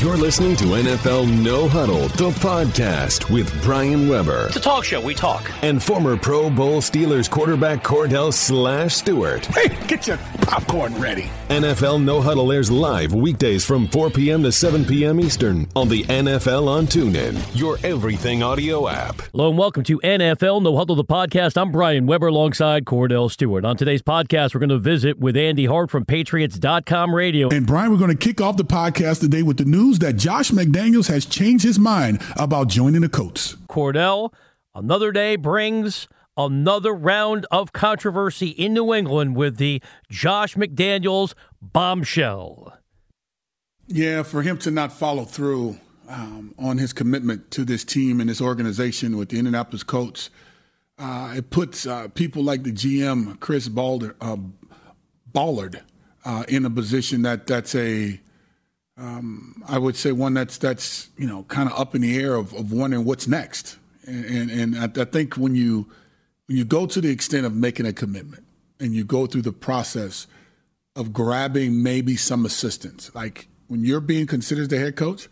You're listening to NFL No Huddle, the podcast with Brian Weber. It's a talk show. We talk. And former Pro Bowl Steelers quarterback Kordell Slash Stewart. Hey, get your popcorn ready. NFL No Huddle airs live weekdays from 4 p.m. to 7 p.m. Eastern on the NFL on TuneIn, your everything audio app. Hello and welcome to NFL No Huddle, the podcast. I'm Brian Weber alongside Kordell Stewart. On today's podcast, we're going to visit with Andy Hart from Patriots.com radio. And Brian, we're going to kick off the podcast today with the news that Josh McDaniels has changed his mind about joining the Colts. Kordell, another day brings another round of controversy in New England with the Josh McDaniels bombshell. Yeah, for him to not follow through um, on his commitment to this team and this organization with the Indianapolis Colts, uh, it puts uh, people like the GM Chris Balder, uh, Ballard uh, in a position that that's a um, I would say one that's that's you know kind of up in the air of, of wondering what's next. And and, and I, I, think when you when you go to the extent of making a commitment and you go through the process of grabbing maybe some assistance, like when you're being considered the head coach,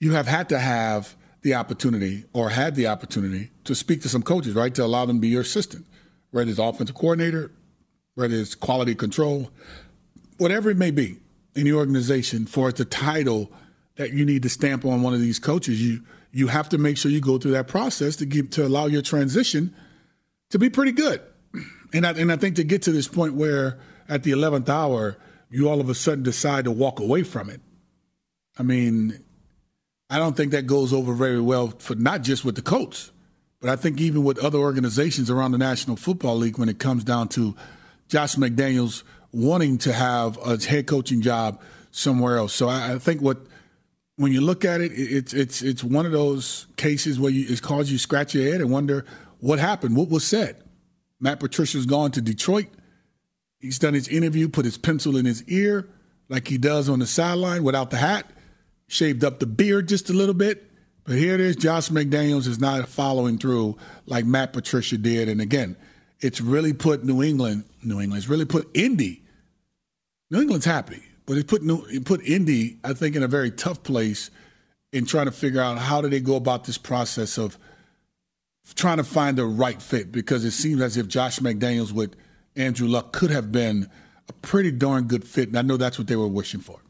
you have had to have the opportunity or had the opportunity to speak to some coaches, right, to allow them to be your assistant, whether it's offensive coordinator, whether it's quality control, whatever it may be the organization for the title that you need to stamp on one of these coaches, you you have to make sure you go through that process to give to allow your transition to be pretty good. And I, and I think to get to this point where at the eleventh hour you all of a sudden decide to walk away from it. I mean, I don't think that goes over very well for not just with the Colts, but I think even with other organizations around the National Football League when it comes down to Josh McDaniels wanting to have a head coaching job somewhere else. So I, I think what when you look at it, it's it's it's one of those cases where you, it causes you scratch your head and wonder what happened, what was said. Matt Patricia's gone to Detroit. He's done his interview, put his pencil in his ear like he does on the sideline without the hat, shaved up the beard just a little bit. But here it is, Josh McDaniels is not following through like Matt Patricia did. And again, it's really put New England, New England's really put Indy. New England's happy, but it put New, it put Indy, I think, in a very tough place in trying to figure out how do they go about this process of trying to find the right fit because it seems as if Josh McDaniels with Andrew Luck could have been a pretty darn good fit, and I know that's what they were wishing for.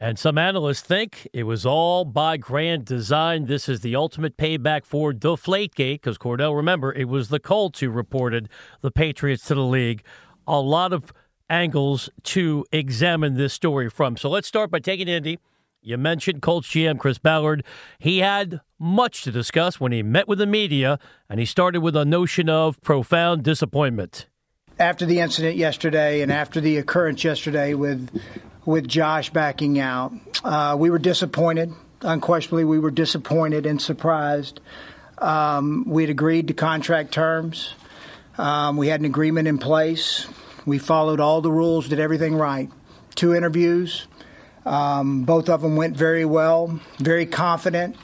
And some analysts think it was all by grand design. This is the ultimate payback for Deflategate, because Kordell, remember, it was the Colts who reported the Patriots to the league. A lot of angles to examine this story from. So let's start by taking Indy. You mentioned Colts GM Chris Ballard. He had much to discuss when he met with the media, and he started with a notion of profound disappointment. After the incident yesterday and after the occurrence yesterday with with Josh backing out. Uh, we were disappointed. Unquestionably, we were disappointed and surprised. Um, we had agreed to contract terms. Um, we had an agreement in place. We followed all the rules, did everything right. Two interviews. Um, both of them went very well, very confident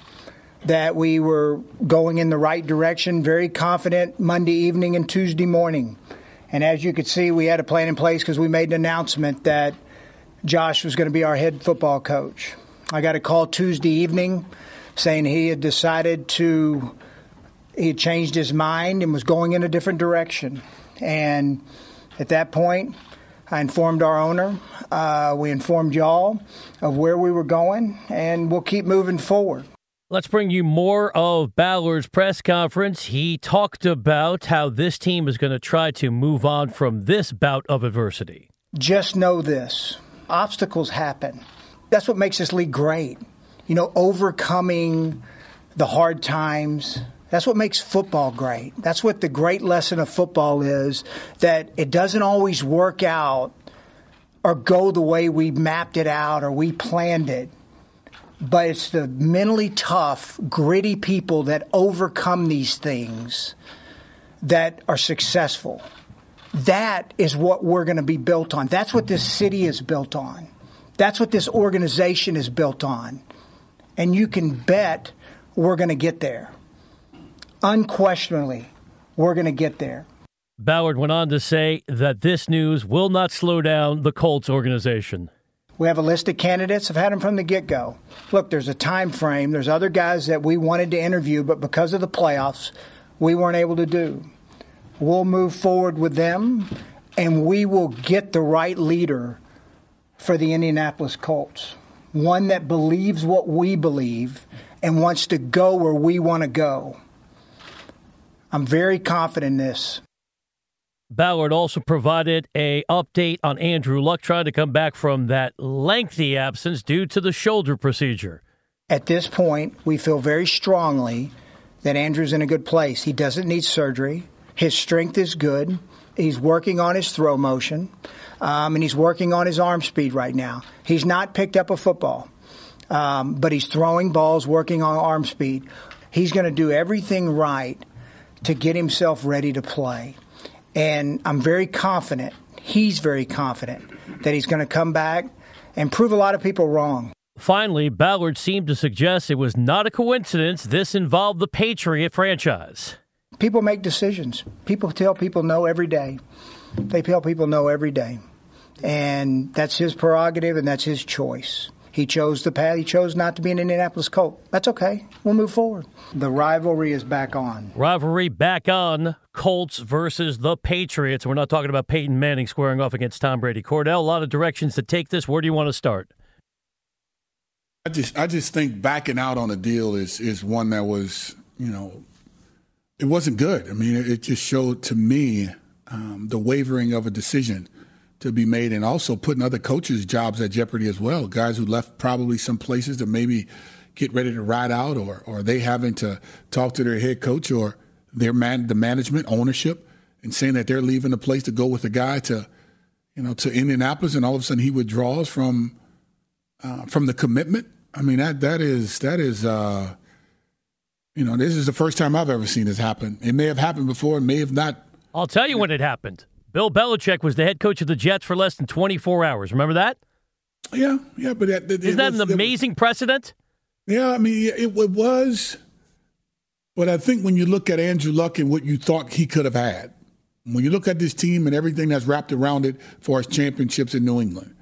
that we were going in the right direction, very confident Monday evening and Tuesday morning. And as you could see, we had a plan in place because we made an announcement that – Josh was going to be our head football coach. I got a call Tuesday evening saying he had decided to, he had changed his mind and was going in a different direction. And at that point, I informed our owner, uh, we informed y'all of where we were going, and we'll keep moving forward. Let's bring you more of Ballard's press conference. He talked about how this team is going to try to move on from this bout of adversity. Just know this obstacles happen. That's what makes this league great. You know, overcoming the hard times. That's what makes football great. That's what the great lesson of football is that it doesn't always work out or go the way we mapped it out or we planned it. But it's the mentally tough, gritty people that overcome these things that are successful. That is what we're going to be built on. That's what this city is built on. That's what this organization is built on. And you can bet we're going to get there. Unquestionably, we're going to get there. Ballard went on to say that this news will not slow down the Colts organization. We have a list of candidates. I've had them from the get go. Look, there's a time frame. There's other guys that we wanted to interview, but because of the playoffs, we weren't able to do. We'll move forward with them, and we will get the right leader for the Indianapolis Colts. One that believes what we believe and wants to go where we want to go. I'm very confident in this. Ballard also provided a update on Andrew Luck trying to come back from that lengthy absence due to the shoulder procedure. At this point, we feel very strongly that Andrew's in a good place. He doesn't need surgery. His strength is good. He's working on his throw motion, um, and he's working on his arm speed right now. He's not picked up a football, um, but he's throwing balls, working on arm speed. He's going to do everything right to get himself ready to play. And I'm very confident, he's very confident, that he's going to come back and prove a lot of people wrong. Finally, Ballard seemed to suggest it was not a coincidence this involved the Patriot franchise. People make decisions. People tell people no every day. They tell people no every day. And that's his prerogative and that's his choice. He chose the path. He chose not to be an Indianapolis Colt. That's okay. We'll move forward. The rivalry is back on. Rivalry back on. Colts versus the Patriots. We're not talking about Peyton Manning squaring off against Tom Brady. Kordell, a lot of directions to take this. Where do you want to start? I just I just think backing out on a deal is is one that was you know it wasn't good. I mean, it, just showed to me um, the wavering of a decision to be made, and also putting other coaches' jobs at jeopardy as well. Guys who left probably some places to maybe get ready to ride out, or or they having to talk to their head coach or their man, the management ownership, and saying that they're leaving the place to go with a guy to, you know, to Indianapolis, and all of a sudden he withdraws from uh, from the commitment. I mean that that is that is. Uh, you know, this is the first time I've ever seen this happen. It may have happened before, it may have not. I'll tell you when it happened. Bill Belichick was the head coach of the Jets for less than 24 hours. Remember that? Yeah, yeah, but that, that, isn't that was, an amazing was, precedent? Yeah, I mean, it, it, was. But I think when you look at Andrew Luck and what you thought he could have had, when you look at this team and everything that's wrapped around it for his championships in New England,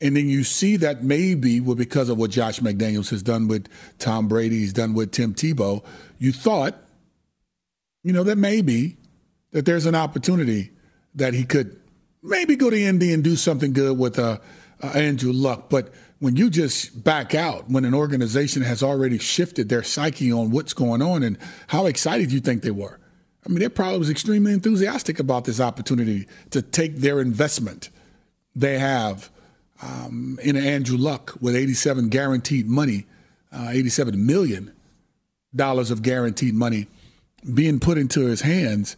and then you see that maybe well, because of what Josh McDaniels has done with Tom Brady, he's done with Tim Tebow, you thought, you know, that maybe that there's an opportunity that he could maybe go to Indy and do something good with uh, uh, Andrew Luck. But when you just back out, when an organization has already shifted their psyche on what's going on and how excited you think they were. I mean, they probably was extremely enthusiastic about this opportunity to take their investment they have um, in Andrew Luck with 87 guaranteed money, uh, 87 million dollars of guaranteed money being put into his hands.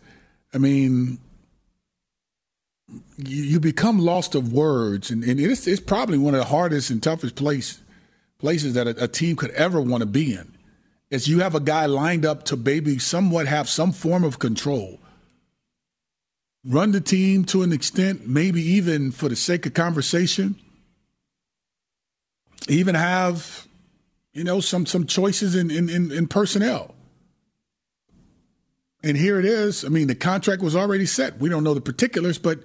I mean, you, you become lost of words, and, and it's, it's, probably one of the hardest and toughest place places that a, a team could ever want to be in. Is you have a guy lined up to maybe somewhat have some form of control, run the team to an extent, maybe even for the sake of conversation, even have you know some some choices in in, in, in personnel. And here it is. I mean, the contract was already set. We don't know the particulars, but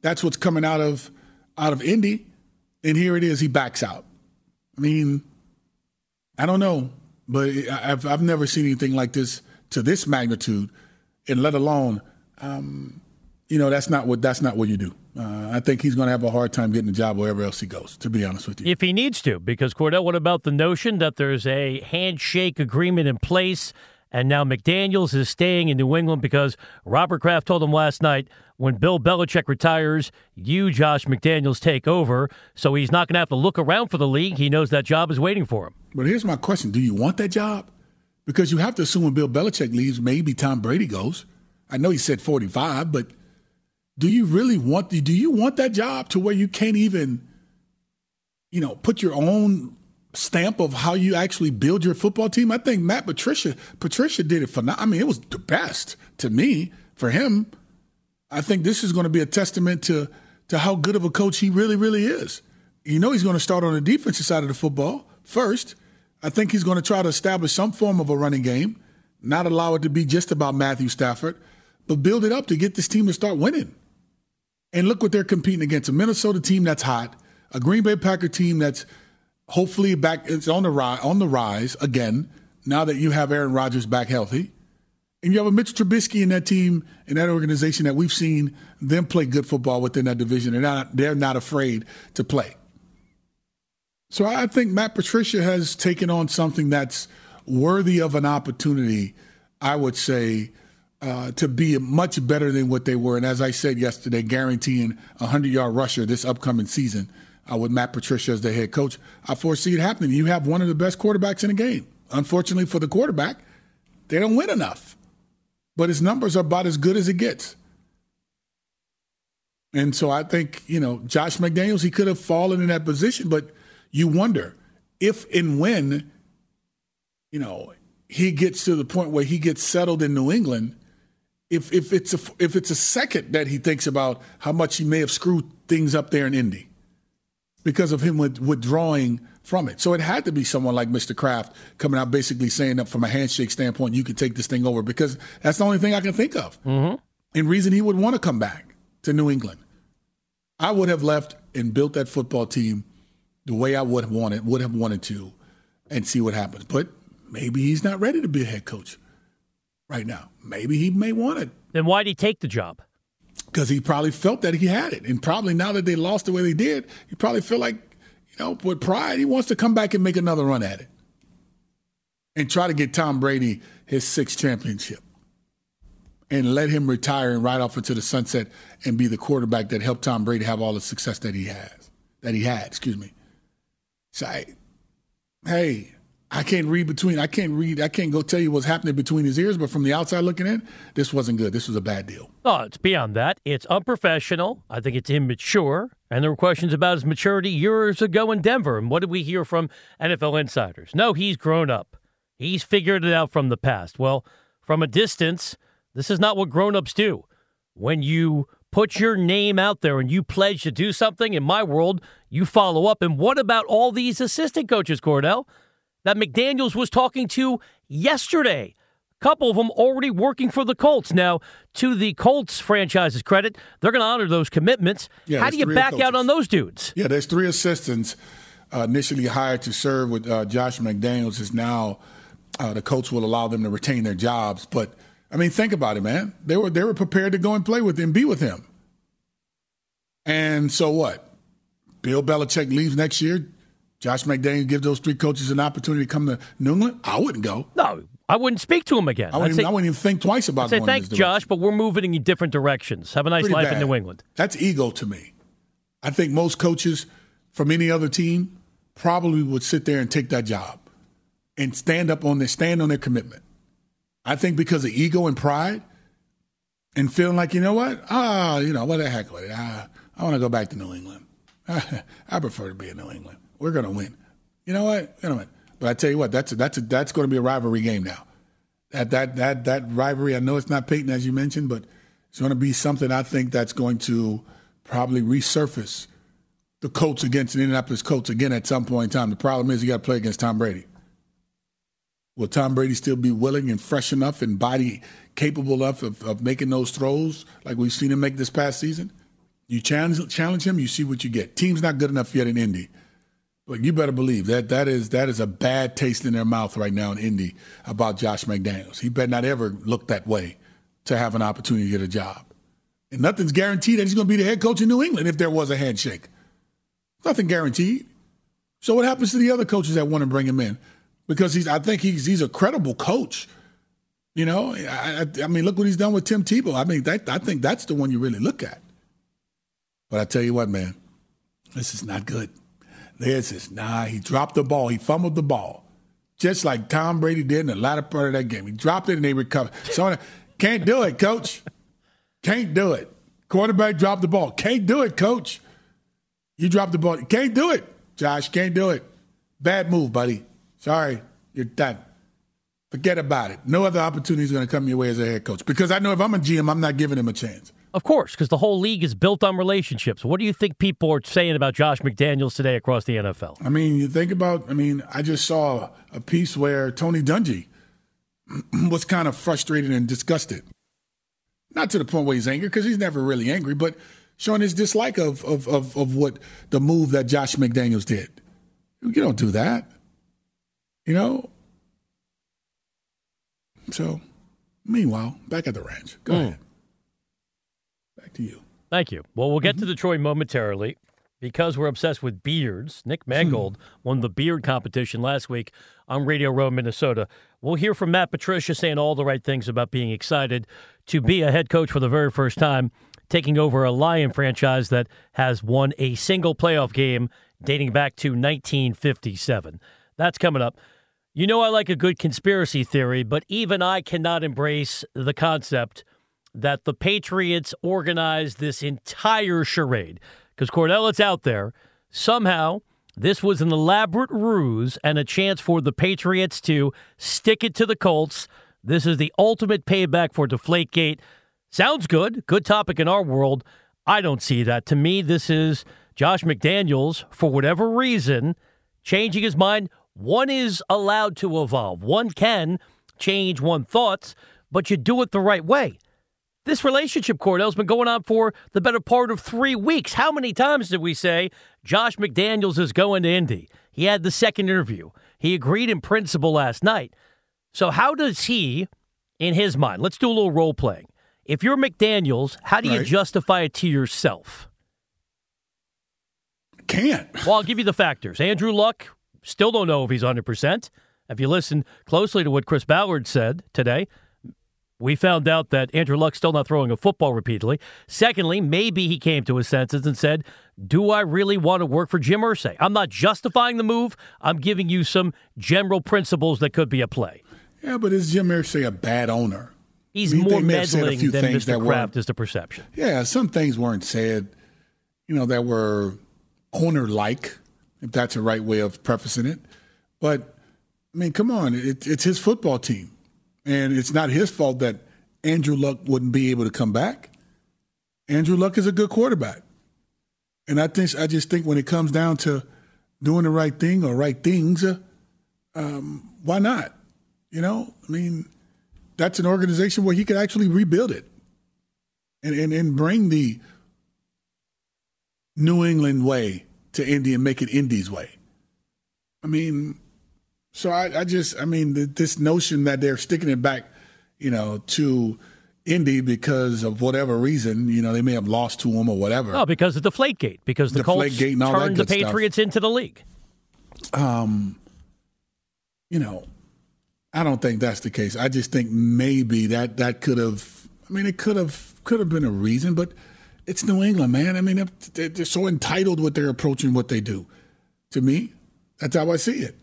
that's what's coming out of out of Indy. And here it is. He backs out. I mean, I don't know, but I've I've never seen anything like this to this magnitude, and let alone, um, you know, that's not what that's not what you do. Uh, I think he's going to have a hard time getting a job wherever else he goes. To be honest with you, if he needs to, because Kordell, what about the notion that there's a handshake agreement in place? And now McDaniels is staying in New England because Robert Kraft told him last night when Bill Belichick retires, you, Josh McDaniels, take over. So he's not going to have to look around for the league. He knows that job is waiting for him. But here's my question Do you want that job? Because you have to assume when Bill Belichick leaves, maybe Tom Brady goes. I know he said 45, but do you really want the, do you want that job to where you can't even you know put your own stamp of how you actually build your football team i think matt patricia patricia did it for i mean it was the best to me. For him i think this is going to be a testament to to how good of a coach he really really is. You know he's going to start on the defensive side of the football first. I think he's going to try to establish some form of a running game not allow it to be just about matthew stafford but build it up to get this team to start winning. And look what they're competing against a Minnesota team that's hot, a Green Bay Packer team that's hopefully back. It's on the rise, on the rise again. Now that you have Aaron Rodgers back healthy, and you have a Mitch Trubisky in that team in that organization that we've seen them play good football within that division. They're not they're not afraid to play. So I think Matt Patricia has taken on something that's worthy of an opportunity. I would say uh, to be much better than what they were. And as I said yesterday, guaranteeing a 100 yard rusher this upcoming season uh, with Matt Patricia as the head coach. I foresee it happening. You have one of the best quarterbacks in the game. Unfortunately for the quarterback, they don't win enough. But his numbers are about as good as it gets. And so I think, you know, Josh McDaniels, he could have fallen in that position, but you wonder if and when, you know, he gets to the point where he gets settled in New England if if it's a if it's a second that he thinks about how much he may have screwed things up there in Indy because of him withdrawing from it. So it had to be someone like Mr. Kraft coming out basically saying that from a handshake standpoint, you can take this thing over because that's the only thing I can think of. Mm-hmm. And reason he would want to come back to New England. I would have left and built that football team the way I would have wanted, would have wanted to, and see what happens. But maybe he's not ready to be a head coach right now. Maybe he may want it. Then why did he take the job? Because he probably felt that he had it. And probably now that they lost the way they did, he probably feel like, you know, with pride, he wants to come back and make another run at it. And try to get Tom Brady his sixth championship. And let him retire and ride off into the sunset and be the quarterback that helped Tom Brady have all the success that he has. That he had, excuse me. So I, hey, I can't read between. I can't read. I can't go tell you what's happening between his ears. But from the outside looking in, this wasn't good. This was a bad deal. Oh, it's beyond that. It's unprofessional. I think it's immature. And there were questions about his maturity years ago in Denver. And what did we hear from NFL insiders? No, he's grown up. He's figured it out from the past. Well, from a distance, this is not what grown-ups do. When you put your name out there and you pledge to do something, in my world, you follow up. And what about all these assistant coaches, Kordell? That McDaniels was talking to yesterday. A couple of them already working for the Colts. Now, to the Colts franchise's credit, they're going to honor those commitments. Yeah, How do you back out on those dudes? Yeah, there's three assistants uh, initially hired to serve with uh, Josh McDaniels. Is now uh, the Colts will allow them to retain their jobs. But I mean, think about it, man. They were they were prepared to go and play with him, be with him. And so what? Bill Belichick leaves next year. Josh McDaniel give those three coaches an opportunity to come to New England, I wouldn't go. No, I wouldn't speak to him again. I wouldn't, even, say, I wouldn't even, think twice about I'd say, thanks, Josh, but we're moving in different directions. Have a nice Pretty life bad. in New England. That's ego to me. I think most coaches from any other team probably would sit there and take that job and stand up on their stand on their commitment. I think because of ego and pride and feeling like, you know what? Ah, you know, what the heck with it. I, I want to go back to New England. I prefer to be in New England. We're going to win. You know what? Going to win. But I tell you what, that's a, that's a, that's going to be a rivalry game now. That that that that rivalry. I know it's not Peyton as you mentioned, but it's going to be something I think that's going to probably resurface the Colts against the Indianapolis Colts again at some point in time. The problem is you got to play against Tom Brady. Will Tom Brady still be willing and fresh enough and body capable enough of, of making those throws like we've seen him make this past season? You challenge challenge him, you see what you get. Team's not good enough yet in Indy. You better believe that that is that is a bad taste in their mouth right now in Indy about Josh McDaniels. He better not ever look that way to have an opportunity to get a job. And nothing's guaranteed that he's going to be the head coach in New England if there was a handshake. Nothing guaranteed. So what happens to the other coaches that want to bring him in? Because he's, I think he's he's a credible coach. You know, I, I, I mean, look what he's done with Tim Tebow. I mean, that, I think that's the one you really look at. But I tell you what, man, this is not good. There's this. Nah, he dropped the ball. He fumbled the ball. Just like Tom Brady did in the latter part of that game. He dropped it and they recovered. So uh, can't do it, coach. Can't do it. Quarterback dropped the ball. Can't do it, coach. You dropped the ball. Can't do it, Josh. Can't do it. Bad move, buddy. Sorry. You're done. Forget about it. No other opportunity is going to come your way as a head coach. Because I know if I'm a GM, I'm not giving him a chance. Of course, because the whole league is built on relationships. What do you think people are saying about Josh McDaniels today across the NFL? I mean, you think about, I mean, I just saw a piece where Tony Dungy was kind of frustrated and disgusted. Not to the point where he's angry, because he's never really angry, but showing his dislike of, of, of, of what the move that Josh McDaniels did. You don't do that. You know? So, meanwhile, back at the ranch. Go mm. ahead. Back to you. Thank you. Well, we'll get mm-hmm. to Detroit momentarily because we're obsessed with beards. Nick Mangold hmm. won the beard competition last week on Radio Row, Minnesota. We'll hear from Matt Patricia saying all the right things about being excited to be a head coach for the very first time, taking over a Lion franchise that has won a single playoff game dating back to 1957. That's coming up. You know, I like a good conspiracy theory, but even I cannot embrace the concept that the Patriots organized this entire charade because Kordell, it's out there. Somehow, this was an elaborate ruse and a chance for the Patriots to stick it to the Colts. This is the ultimate payback for Deflategate. Sounds good. Good topic in our world. I don't see that. To me, this is Josh McDaniels, for whatever reason, changing his mind. One is allowed to evolve, one can change one thoughts, but you do it the right way. This relationship, Kordell's been going on for the better part of three weeks. How many times did we say Josh McDaniels is going to Indy? He had the second interview. He agreed in principle last night. So, how does he, in his mind, let's do a little role playing. If you're McDaniels, how do you right. justify it to yourself? Can't. Well, I'll give you the factors. Andrew Luck, still don't know if he's 100%. If you listen closely to what Chris Ballard said today, we found out that Andrew Luck's still not throwing a football repeatedly. Secondly, maybe he came to his senses and said, Do I really want to work for Jim Irsay? I'm not justifying the move. I'm giving you some general principles that could be at play. Yeah, but is Jim Irsay a bad owner? He's I mean, more meddling than Mr. Kraft is the perception. Yeah, some things weren't said, you know, that were owner like, if that's the right way of prefacing it. But, I mean, come on, it, it's his football team. And it's not his fault that Andrew Luck wouldn't be able to come back. Andrew Luck is a good quarterback. And I think I just think when it comes down to doing the right thing or right things, um, why not? You know, I mean, that's an organization where he could actually rebuild it and, and, and bring the New England way to Indy and make it Indy's way. I mean, so I, I just, I mean, the, this notion that they're sticking it back, you know, to Indy because of whatever reason, you know, they may have lost to them or whatever. Oh, because of the Deflategate, because the Deflategate Colts turned the Patriots stuff. into the league. Um, you know, I don't think that's the case. I just think maybe that that could have. I mean, it could have could have been a reason, but it's New England, man. I mean, they're, they're so entitled with their approach and what they do. To me, that's how I see it.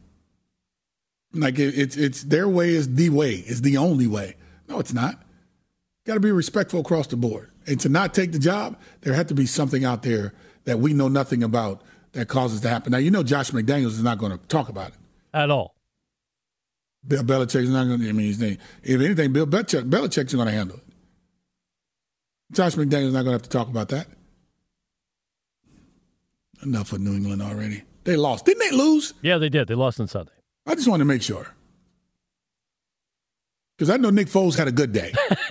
Like it, it's it's their way is the way, is the only way. No, it's not. Got to be respectful across the board. And to not take the job, there had to be something out there that we know nothing about that causes to happen. Now you know Josh McDaniels is not going to talk about it at all. Bill Belichick's not going to. I mean, his name. If anything, Bill Belichick, Belichick's going to handle it. Josh McDaniels not going to have to talk about that. Enough of New England already. They lost. Didn't they lose? Yeah, they did. They lost on Sunday. I just want to make sure. Because I know Nick Foles had a good day.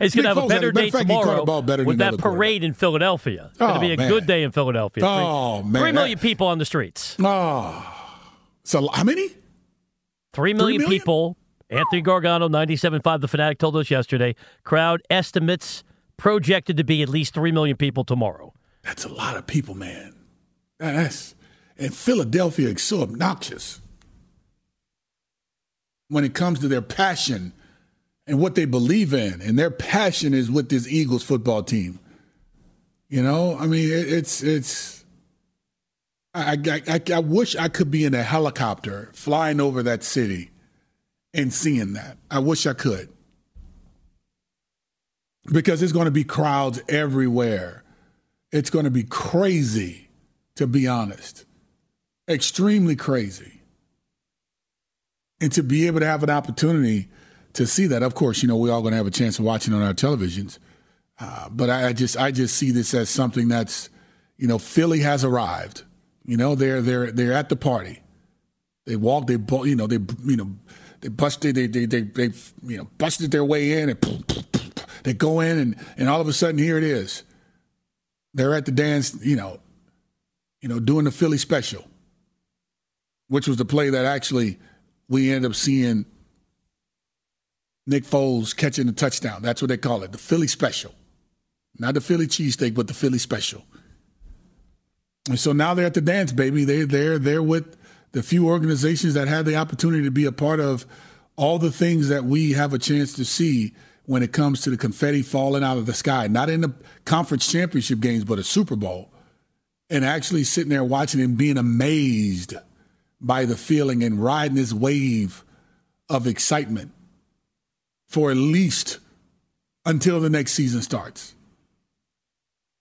He's going to have a better day fact, tomorrow better with that parade in Philadelphia. It's going to be oh, a man. good day in Philadelphia. Oh, man. Three million people on the streets. Oh. So how many? Three million, Three million? people. Anthony Gargano, 97.5 The Fanatic, told us yesterday. Crowd estimates projected to be at least 3 million people tomorrow. That's a lot of people, man. That's and Philadelphia is so obnoxious when it comes to their passion and what they believe in. And their passion is with this Eagles football team. You know, I mean, it, it's, it's, I, I, I, I wish I could be in a helicopter flying over that city and seeing that. I wish I could. Because there's going to be crowds everywhere. It's going to be crazy, to be honest extremely crazy. And to be able to have an opportunity to see that, of course, you know, we're all going to have a chance of watching on our televisions. Uh, but I, I, just, I just see this as something that's, you know, Philly has arrived. You know, they're they're they're at the party. They walk, they you know, they you know, they busted, they they they, they you know busted their way in, and they go in, and and all of a sudden here it is. they're at the dance, you know, you know, doing the Philly special, which was the play that actually we end up seeing Nick Foles catching the touchdown. That's what they call it, the Philly special. Not the Philly cheesesteak, but the Philly special. And so now they're at the dance, baby. They they're they're with the few organizations that had the opportunity to be a part of all the things that we have a chance to see when it comes to the confetti falling out of the sky, not in the conference championship games, but a Super Bowl, and actually sitting there watching and being amazed by the feeling and riding this wave of excitement for at least until the next season starts.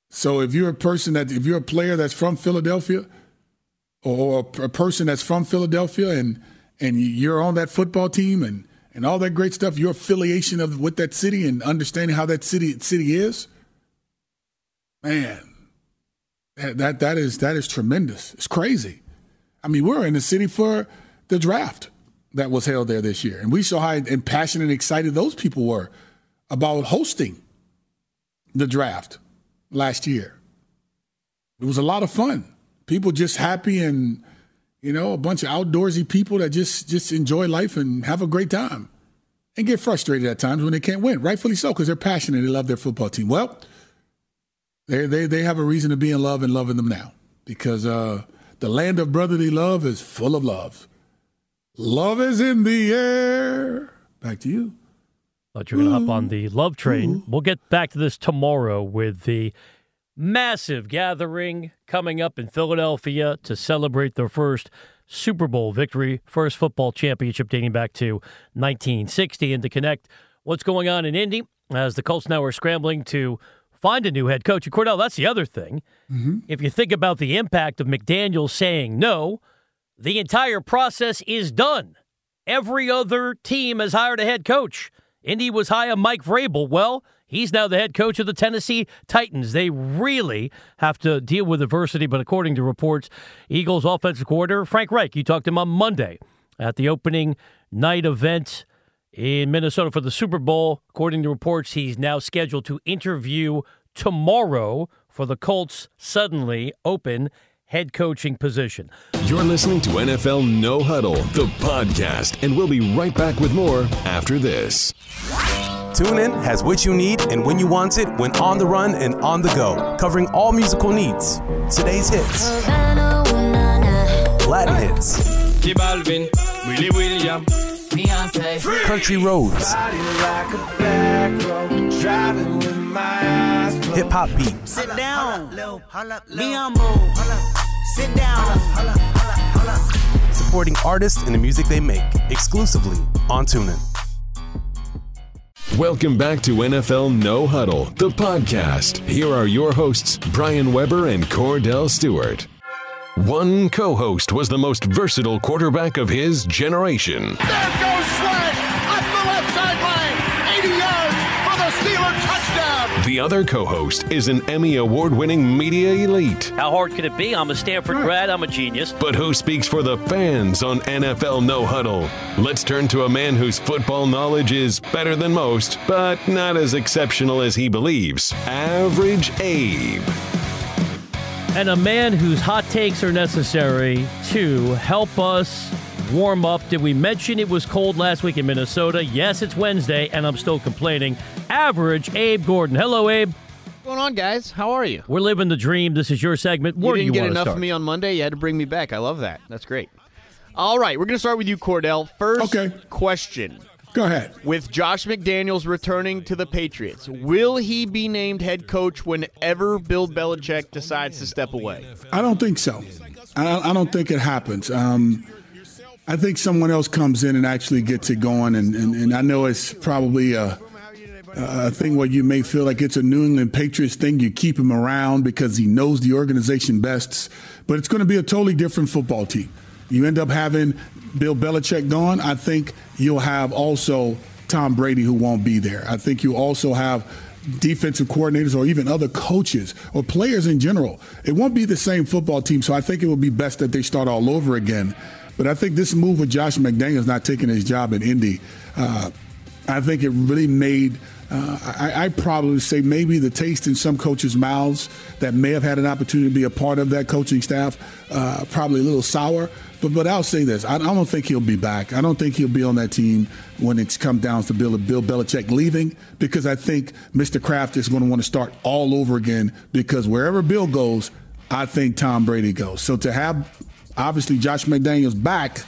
So if you're a person that, if you're a player that's from Philadelphia, or a person that's from Philadelphia and and you're on that football team and and all that great stuff, your affiliation of with that city and understanding how that city city is, man, that that, that is that is tremendous. It's crazy. I mean, we're in the city for the draft that was held there this year, and we saw how passionate and excited those people were about hosting the draft last year. It was a lot of fun. People just happy and you know, a bunch of outdoorsy people that just just enjoy life and have a great time and get frustrated at times when they can't win. Rightfully so, because they're passionate. They love their football team. Well, they they they have a reason to be in love and loving them now because uh, the land of brotherly love is full of love. Love is in the air. Back to you. Thought you were going to hop on the love train. Ooh. We'll get back to this tomorrow with the massive gathering coming up in Philadelphia to celebrate their first Super Bowl victory, first football championship dating back to 1960. And to connect what's going on in Indy as the Colts now are scrambling to find a new head coach. And Kordell, that's the other thing. Mm-hmm. If you think about the impact of McDaniel saying no, the entire process is done. Every other team has hired a head coach. Indy was high on Mike Vrabel. Well, He's now the head coach of the Tennessee Titans. They really have to deal with adversity, but according to reports, Eagles offensive coordinator Frank Reich, you talked to him on Monday at the opening night event in Minnesota for the Super Bowl. According to reports, he's now scheduled to interview tomorrow for the Colts' suddenly open head coaching position. You're listening to NFL No Huddle, the podcast, and we'll be right back with more after this. TuneIn has what you need and when you want it when on the run and on the go, covering all musical needs. Today's hits, Latin hits, Willie William, country roads, hip hop beats. Sit down, Sit down. Supporting artists and the music they make exclusively on TuneIn. Welcome back to NFL No Huddle, the podcast. Here are your hosts, Brian Weber and Kordell Stewart. One co host was the most versatile quarterback of his generation. There goes Slash up the left sideline, 80 yards for the Steeler touchdown. The other co host is an Emmy Award winning media elite. How hard could it be? I'm a Stanford grad, I'm a genius. But who speaks for the fans on NFL No Huddle? Let's turn to a man whose football knowledge is better than most, but not as exceptional as he believes Average Abe. And a man whose hot takes are necessary to help us warm up. Did we mention it was cold last week in Minnesota? Yes, it's Wednesday, and I'm still complaining. Average Abe Gordon. Hello, Abe. What's going on, guys? How are you? We're living the dream. This is your segment. Where you didn't you get enough start? of me on Monday. You had to bring me back. I love that. That's great. All right, we're going to start with you, Kordell. First okay. question. Go ahead. With Josh McDaniels returning to the Patriots, will he be named head coach whenever Bill Belichick decides to step away? I don't think so. I, don't think it happens. Um, I think someone else comes in and actually gets it going. And, and, and I know it's probably a, a thing where you may feel like it's a New England Patriots thing. You keep him around because he knows the organization best. But it's going to be a totally different football team. You end up having Bill Belichick gone. I think you'll have also Tom Brady who won't be there. I think you also have defensive coordinators or even other coaches or players in general. It won't be the same football team. So I think it would be best that they start all over again. But I think this move with Josh McDaniels not taking his job in Indy, uh, I think it really made Uh, I, I probably say maybe the taste in some coaches' mouths that may have had an opportunity to be a part of that coaching staff, uh, probably a little sour. But but I'll say this: I, I, don't think he'll be back. I don't think he'll be on that team when it's come down to Bill Bill Belichick leaving, because I think Mr. Kraft is going to want to start all over again. Because wherever Bill goes, I think Tom Brady goes. So to have obviously Josh McDaniels back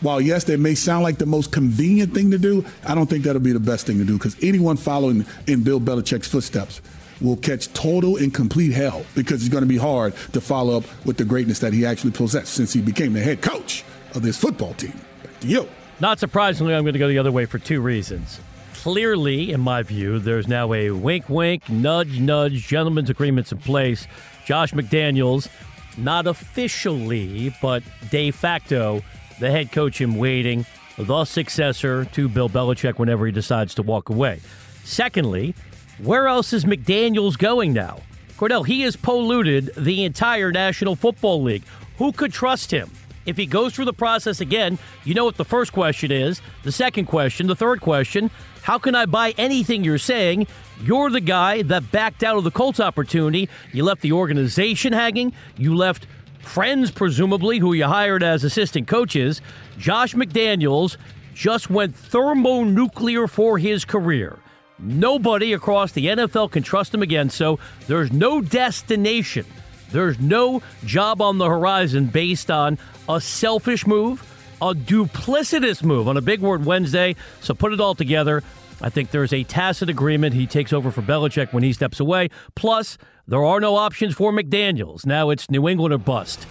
while yes, that may sound like the most convenient thing to do, I don't think that'll be the best thing to do because anyone following in Bill Belichick's footsteps will catch total and complete hell because it's going to be hard to follow up with the greatness that he actually possessed since he became the head coach of this football team. Back to you. Not surprisingly, I'm going to go the other way for two reasons. Clearly, in my view, there's now a wink, wink, nudge, nudge, gentlemen's agreements in place. Josh McDaniels, not officially, but de facto, the head coach in waiting, the successor to Bill Belichick whenever he decides to walk away. Secondly, where else is McDaniels going now? Cordell, he has polluted the entire National Football League. Who could trust him? If he goes through the process again, you know what the first question is. The second question, the third question, how can I buy anything you're saying? You're the guy that backed out of the Colts opportunity. You left the organization hanging. You left friends, presumably, who you hired as assistant coaches. Josh McDaniels just went thermonuclear for his career. Nobody across the NFL can trust him again, so there's no destination. There's no job on the horizon based on a selfish move, a duplicitous move on a big word Wednesday. So put it all together. I think there's a tacit agreement. He takes over for Belichick when he steps away. Plus, there are no options for McDaniels. Now it's New England or bust.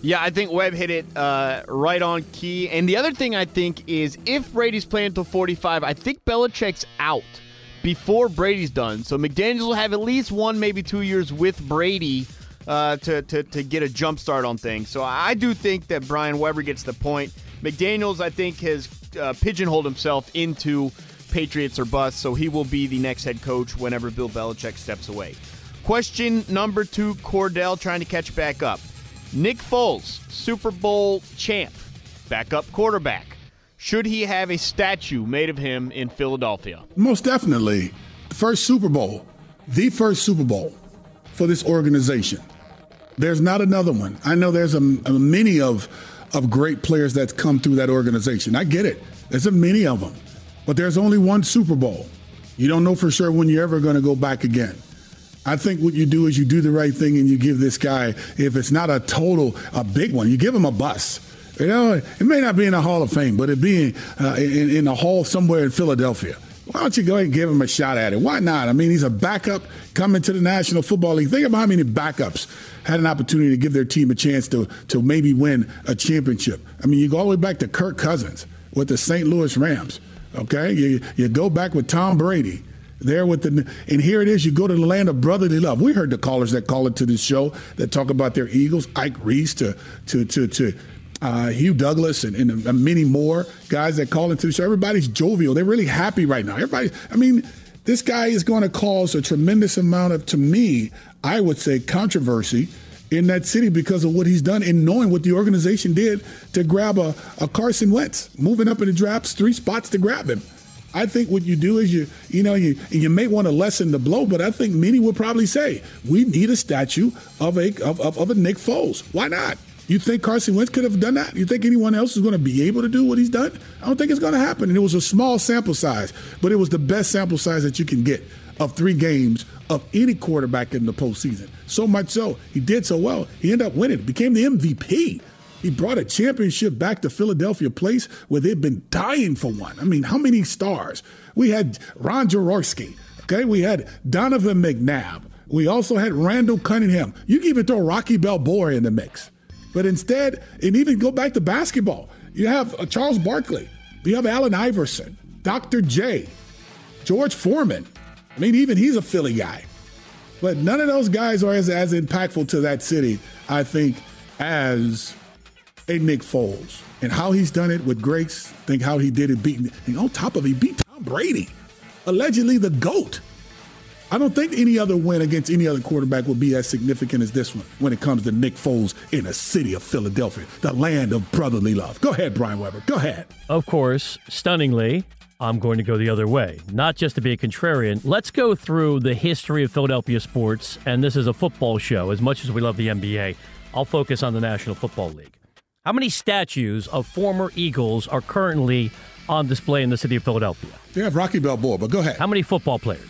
Yeah, I think Webb hit it uh, right on key. And the other thing I think is if Brady's playing until 45, I think Belichick's out before Brady's done. So McDaniels will have at least one, maybe two years with Brady uh, to, to, to get a jump start on things. So I do think that Brian Weber gets the point. McDaniels, I think, has uh, pigeonholed himself into Patriots or bust, so he will be the next head coach whenever Bill Belichick steps away. Question number two Kordell trying to catch back up. Nick Foles, Super Bowl champ, backup quarterback. Should he have a statue made of him in Philadelphia? Most definitely. The first Super Bowl, the first Super Bowl for this organization. There's not another one. I know there's a, a many of of great players that's come through that organization. I get it. There's a many of them. But there's only one Super Bowl. You don't know for sure when you're ever going to go back again. I think what you do is you do the right thing and you give this guy, if it's not a total, a big one, you give him a bus. You know, it may not be in the Hall of Fame, but it being uh, in, in a hall somewhere in Philadelphia. Why don't you go ahead and give him a shot at it? Why not? I mean, he's a backup coming to the National Football League. Think about how many backups had an opportunity to give their team a chance to, to maybe win a championship. I mean, you go all the way back to Kirk Cousins with the St. Louis Rams. Okay, you, you go back with Tom Brady there with the and here it is you go to the land of brotherly love we heard the callers that call into this show that talk about their eagles ike reese to to to to uh, Hugh Douglas and, and, many more guys that call into the show. Everybody's jovial. They're really happy right now. Everybody, I mean, this guy is going to cause a tremendous amount of, to me, I would say, controversy in that city because of what he's done and knowing what the organization did to grab a, a Carson Wentz, moving up in the drafts, three spots to grab him. I think what you do is you, you know, you you may want to lessen the blow, but I think many would probably say we need a statue of a of, of, of a Nick Foles. Why not? You think Carson Wentz could have done that? You think anyone else is going to be able to do what he's done? I don't think it's going to happen. And it was a small sample size, but it was the best sample size that you can get of three games of any quarterback in the postseason. So much so, he did so well, he ended up winning, became the MVP. He brought a championship back to Philadelphia Place where they've been dying for one. I mean, how many stars? We had Ron Jaworski, okay? We had Donovan McNabb. We also had Randall Cunningham. You can even throw Rocky Balboa in the mix. But instead, and even go back to basketball, you have uh, Charles Barkley, you have Allen Iverson, Dr. J, George Foreman. I mean, even he's a Philly guy. But none of those guys are as, as impactful to that city, I think, as a Nick Foles and how he's done it with grace. Think how he did it beating, and on top of it, he beat Tom Brady, allegedly the GOAT. I don't think any other win against any other quarterback will be as significant as this one when it comes to Nick Foles in the city of Philadelphia, the land of brotherly love. Go ahead, Brian Weber. Go ahead. Of course, stunningly, I'm going to go the other way. Not just to be a contrarian. Let's go through the history of Philadelphia sports, and this is a football show. As much as we love the NBA, I'll focus on the National Football League. How many statues of former Eagles are currently on display in the city of Philadelphia? They have Rocky Balboa, but go ahead. How many football players?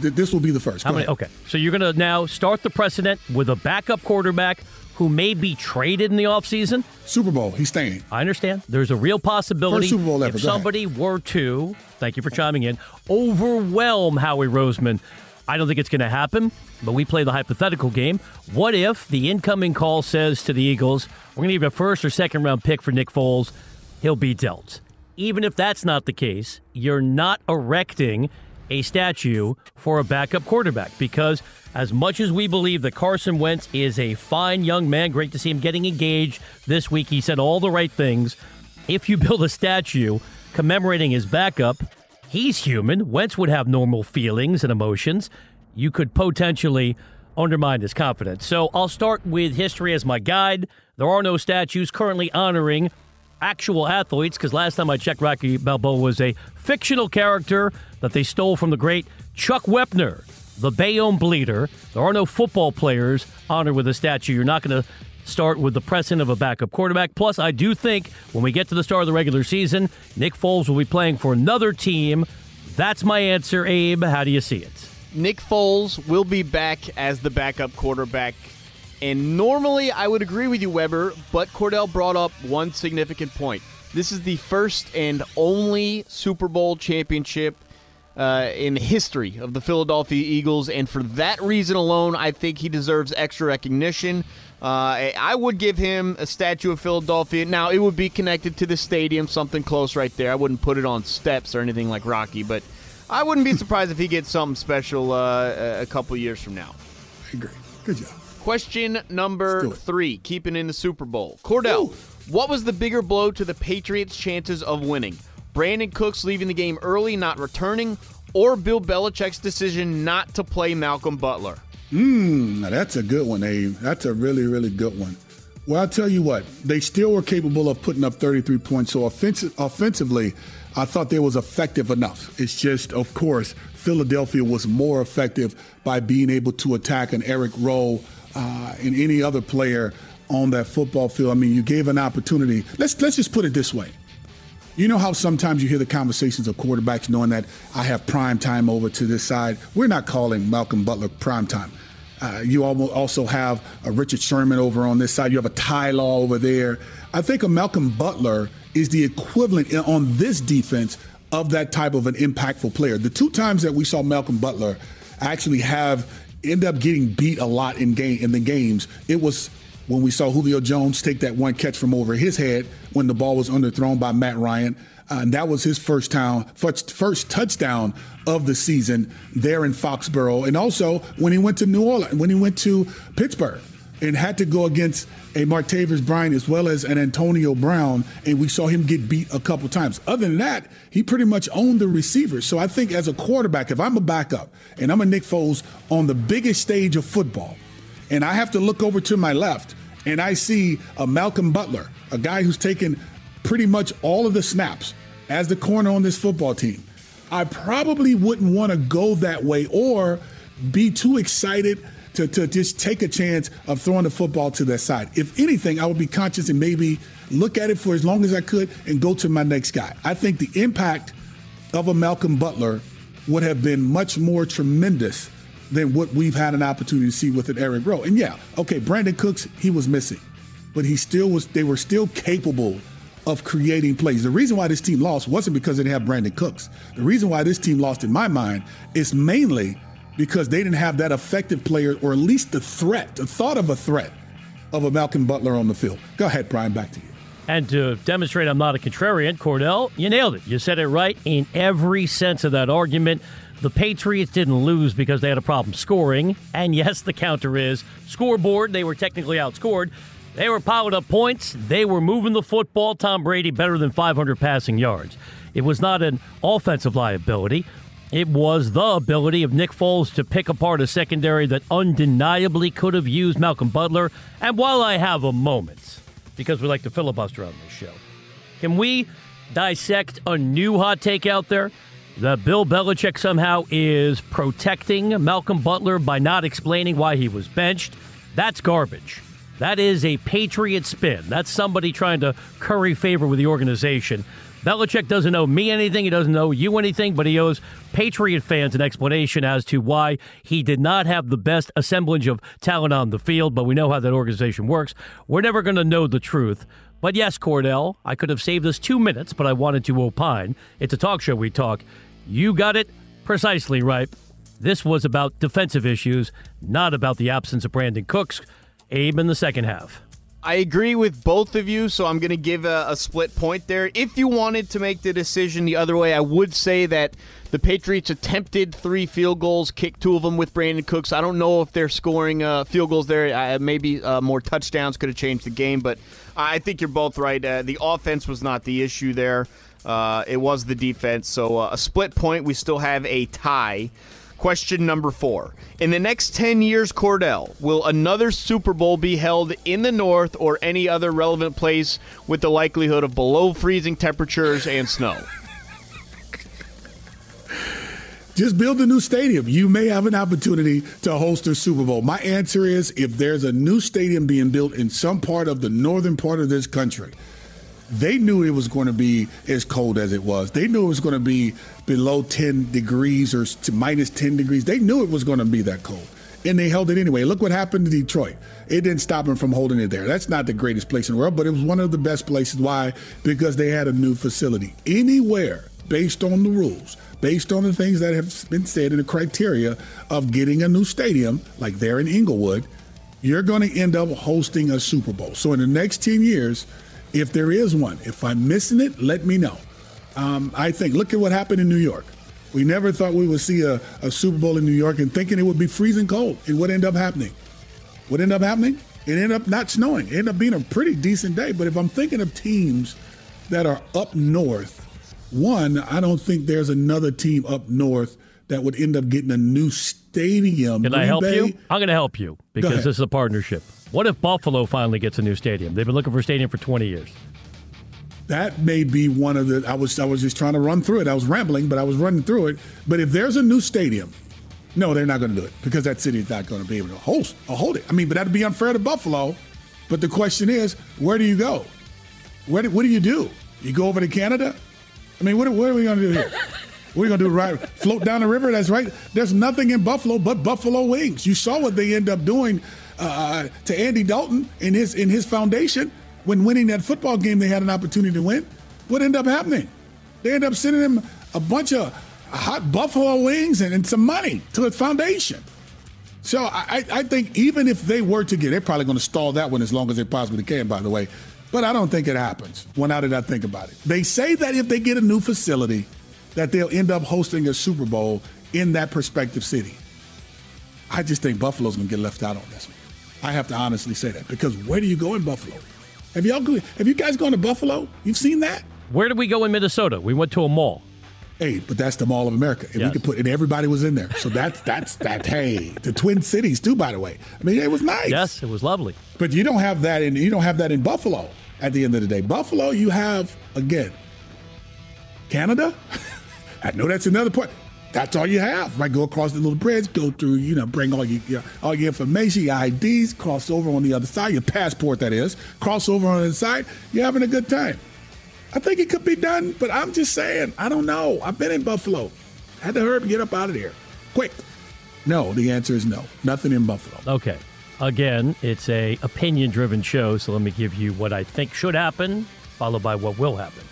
Th- this will be the first. How Go many? ahead. Okay, so you're going to now start the precedent with a backup quarterback who may be traded in the offseason. Super Bowl, he's staying. I understand. There's a real possibility First Super Bowl ever. if somebody were to, thank you for chiming in, overwhelm Howie Roseman. I don't think it's going to happen, but we play the hypothetical game. What if the incoming call says to the Eagles, we're going to give a first or second round pick for Nick Foles? He'll be dealt. Even if that's not the case, you're not erecting a statue for a backup quarterback because as much as we believe that Carson Wentz is a fine young man, great to see him getting engaged this week. He said all the right things. If you build a statue commemorating his backup, he's human. Wentz would have normal feelings and emotions. You could potentially undermine his confidence. So I'll start with history as my guide. There are no statues currently honoring actual athletes because last time I checked, Rocky Balboa was a fictional character that they stole from the great Chuck Wepner, the Bayonne Bleeder. There are no football players honored with a statue. You're not going to start with the precedent of a backup quarterback. Plus, I do think when we get to the start of the regular season, Nick Foles will be playing for another team. That's my answer, Abe. How do you see it? Nick Foles will be back as the backup quarterback. And normally I would agree with you, Webber, but Kordell brought up one significant point. This is the first and only Super Bowl championship uh, in the history of the Philadelphia Eagles, and for that reason alone, I think he deserves extra recognition. Uh, I would give him a statue of Philadelphia. Now, it would be connected to the stadium, something close right there. I wouldn't put it on steps or anything like Rocky, but I wouldn't be surprised if he gets something special uh, a couple years from now. I agree. Good job. Question number three, keeping in the Super Bowl. Kordell, what was the bigger blow to the Patriots' chances of winning? Brandin Cooks leaving the game early, not returning, or Bill Belichick's decision not to play Malcolm Butler? Now, that's a good one, Abe. That's a really, really good one. Well, I'll tell you what, they still were capable of putting up 33 points. So offensive, offensively, I thought they was effective enough. It's just, of course, Philadelphia was more effective by being able to attack an Eric Rowe uh, and any other player on that football field. I mean, you gave an opportunity. Let's let's just put it this way. You know how sometimes you hear the conversations of quarterbacks knowing that I have prime time over to this side. We're not calling Malcolm Butler prime time. Uh, you also have a Richard Sherman over on this side. You have a Ty Law over there. I think a Malcolm Butler is the equivalent on this defense of that type of an impactful player. The two times that we saw Malcolm Butler actually have end up getting beat a lot in game in the games, it was when we saw Julio Jones take that one catch from over his head when the ball was underthrown by Matt Ryan. Uh, and that was his first town, first, first touchdown of the season there in Foxborough. And also when he went to New Orleans, when he went to Pittsburgh and had to go against a Martavis Bryant as well as an Antonio Brown, and we saw him get beat a couple times. Other than that, he pretty much owned the receivers. So I think as a quarterback, if I'm a backup and I'm a Nick Foles on the biggest stage of football, and I have to look over to my left and I see a Malcolm Butler, a guy who's taken pretty much all of the snaps as the corner on this football team. I probably wouldn't want to go that way or be too excited to, to just take a chance of throwing the football to that side. If anything, I would be conscious and maybe look at it for as long as I could and go to my next guy. I think the impact of a Malcolm Butler would have been much more tremendous than what we've had an opportunity to see with an Eric Rowe. And yeah, okay, Brandin Cooks, he was missing, but he still was. They were still capable of creating plays. The reason why this team lost wasn't because they didn't have Brandin Cooks. The reason why this team lost, in my mind, is mainly because they didn't have that effective player, or at least the threat, the thought of a threat of a Malcolm Butler on the field. Go ahead, Brian. Back to you. And to demonstrate I'm not a contrarian, Kordell, you nailed it. You said it right in every sense of that argument. The Patriots didn't lose because they had a problem scoring. And yes, the counter is scoreboard. They were technically outscored. They were piling up points. They were moving the football. Tom Brady better than 500 passing yards. It was not an offensive liability. It was the ability of Nick Foles to pick apart a secondary that undeniably could have used Malcolm Butler. And while I have a moment, because we like to filibuster on this show, can we dissect a new hot take out there that Bill Belichick somehow is protecting Malcolm Butler by not explaining why he was benched. That's garbage. That is a Patriot spin. That's somebody trying to curry favor with the organization. Belichick doesn't owe me anything. He doesn't owe you anything, but he owes Patriot fans an explanation as to why he did not have the best assemblage of talent on the field. But we know how that organization works. We're never going to know the truth. But yes, Kordell, I could have saved us two minutes, but I wanted to opine. It's a talk show. We talk. You got it precisely right. This was about defensive issues, not about the absence of Brandin Cooks. Abe in the second half. I agree with both of you, so I'm going to give a, a, split point there. If you wanted to make the decision the other way, I would say that the Patriots attempted three field goals, kicked two of them with Brandin Cooks. I don't know if they're scoring uh, field goals there. Uh, maybe uh, more touchdowns could have changed the game, but I think you're both right. Uh, the offense was not the issue there. Uh, it was the defense. So uh, a split point. We still have a tie. Question number four. In the next 10 years, Kordell, will another Super Bowl be held in the North or any other relevant place with the likelihood of below freezing temperatures and snow? Just build a new stadium. You may have an opportunity to host a Super Bowl. My answer is if there's a new stadium being built in some part of the northern part of this country, they knew it was going to be as cold as it was. They knew it was going to be below 10 degrees or minus 10 degrees. They knew it was going to be that cold. And they held it anyway. Look what happened to Detroit. It didn't stop them from holding it there. That's not the greatest place in the world, but it was one of the best places. Why? Because they had a new facility. Anywhere, based on the rules, based on the things that have been said in the criteria of getting a new stadium, like there in Inglewood, you're going to end up hosting a Super Bowl. So in the next 10 years, if there is one. If I'm missing it, let me know. Um, I think, look at what happened in New York. We never thought we would see a, a, Super Bowl in New York and thinking it would be freezing cold. And what ended up happening? What ended up happening? It ended up not snowing. It ended up being a pretty decent day. But if I'm thinking of teams that are up north, one, I don't think there's another team up north that would end up getting a new stadium. Can Green I help Bay, you? I'm going to help you because this is a partnership. What if Buffalo finally gets a new stadium? They've been looking for a stadium for 20 years. That may be one of the. I was I was just trying to run through it. I was rambling, but I was running through it. But if there's a new stadium, no, they're not going to do it because that city is not going to be able to host or hold it. I mean, but that'd be unfair to Buffalo. But the question is, where do you go? Where do, what do you do? You go over to Canada? I mean, what, what are we going to do here? Going to do? Right, float down the river? That's right. There's nothing in Buffalo but buffalo wings. You saw what they end up doing uh, to Andy Dalton in his in his foundation when winning that football game they had an opportunity to win. What ended up happening? They ended up sending him a bunch of hot buffalo wings and, and some money to the foundation. So I, I think even if they were to get, they're probably going to stall that one as long as they possibly can. By the way, but I don't think it happens. When now did I think about it? They say that if they get a new facility, that they'll end up hosting a Super Bowl in that prospective city. I just think Buffalo's to get left out on this one. I have to honestly say that because where do you go in Buffalo? Have y'all have you guys gone to Buffalo? You've seen that? Where did we go in Minnesota? We went to a mall. Hey, but that's the Mall of America, and yes. we could put and everybody was in there. So that's that's that. Hey, the Twin Cities too. By the way, I mean it was nice. Yes, it was lovely. But you don't have that in you don't have that in Buffalo. At the end of the day, Buffalo, you have again Canada. I know that's another point. That's all you have. Right, go across the little bridge, go through, you know, bring all your, all your information, your IDs, cross over on the other side, your passport, that is, cross over on the side. You're having a good time. I think it could be done, but I'm just saying, I don't know. I've been in Buffalo. Had to hurry up get up out of there. Quick. No, the answer is no. Nothing in Buffalo. Okay. Again, it's a opinion driven show, so let me give you what I think should happen, followed by what will happen.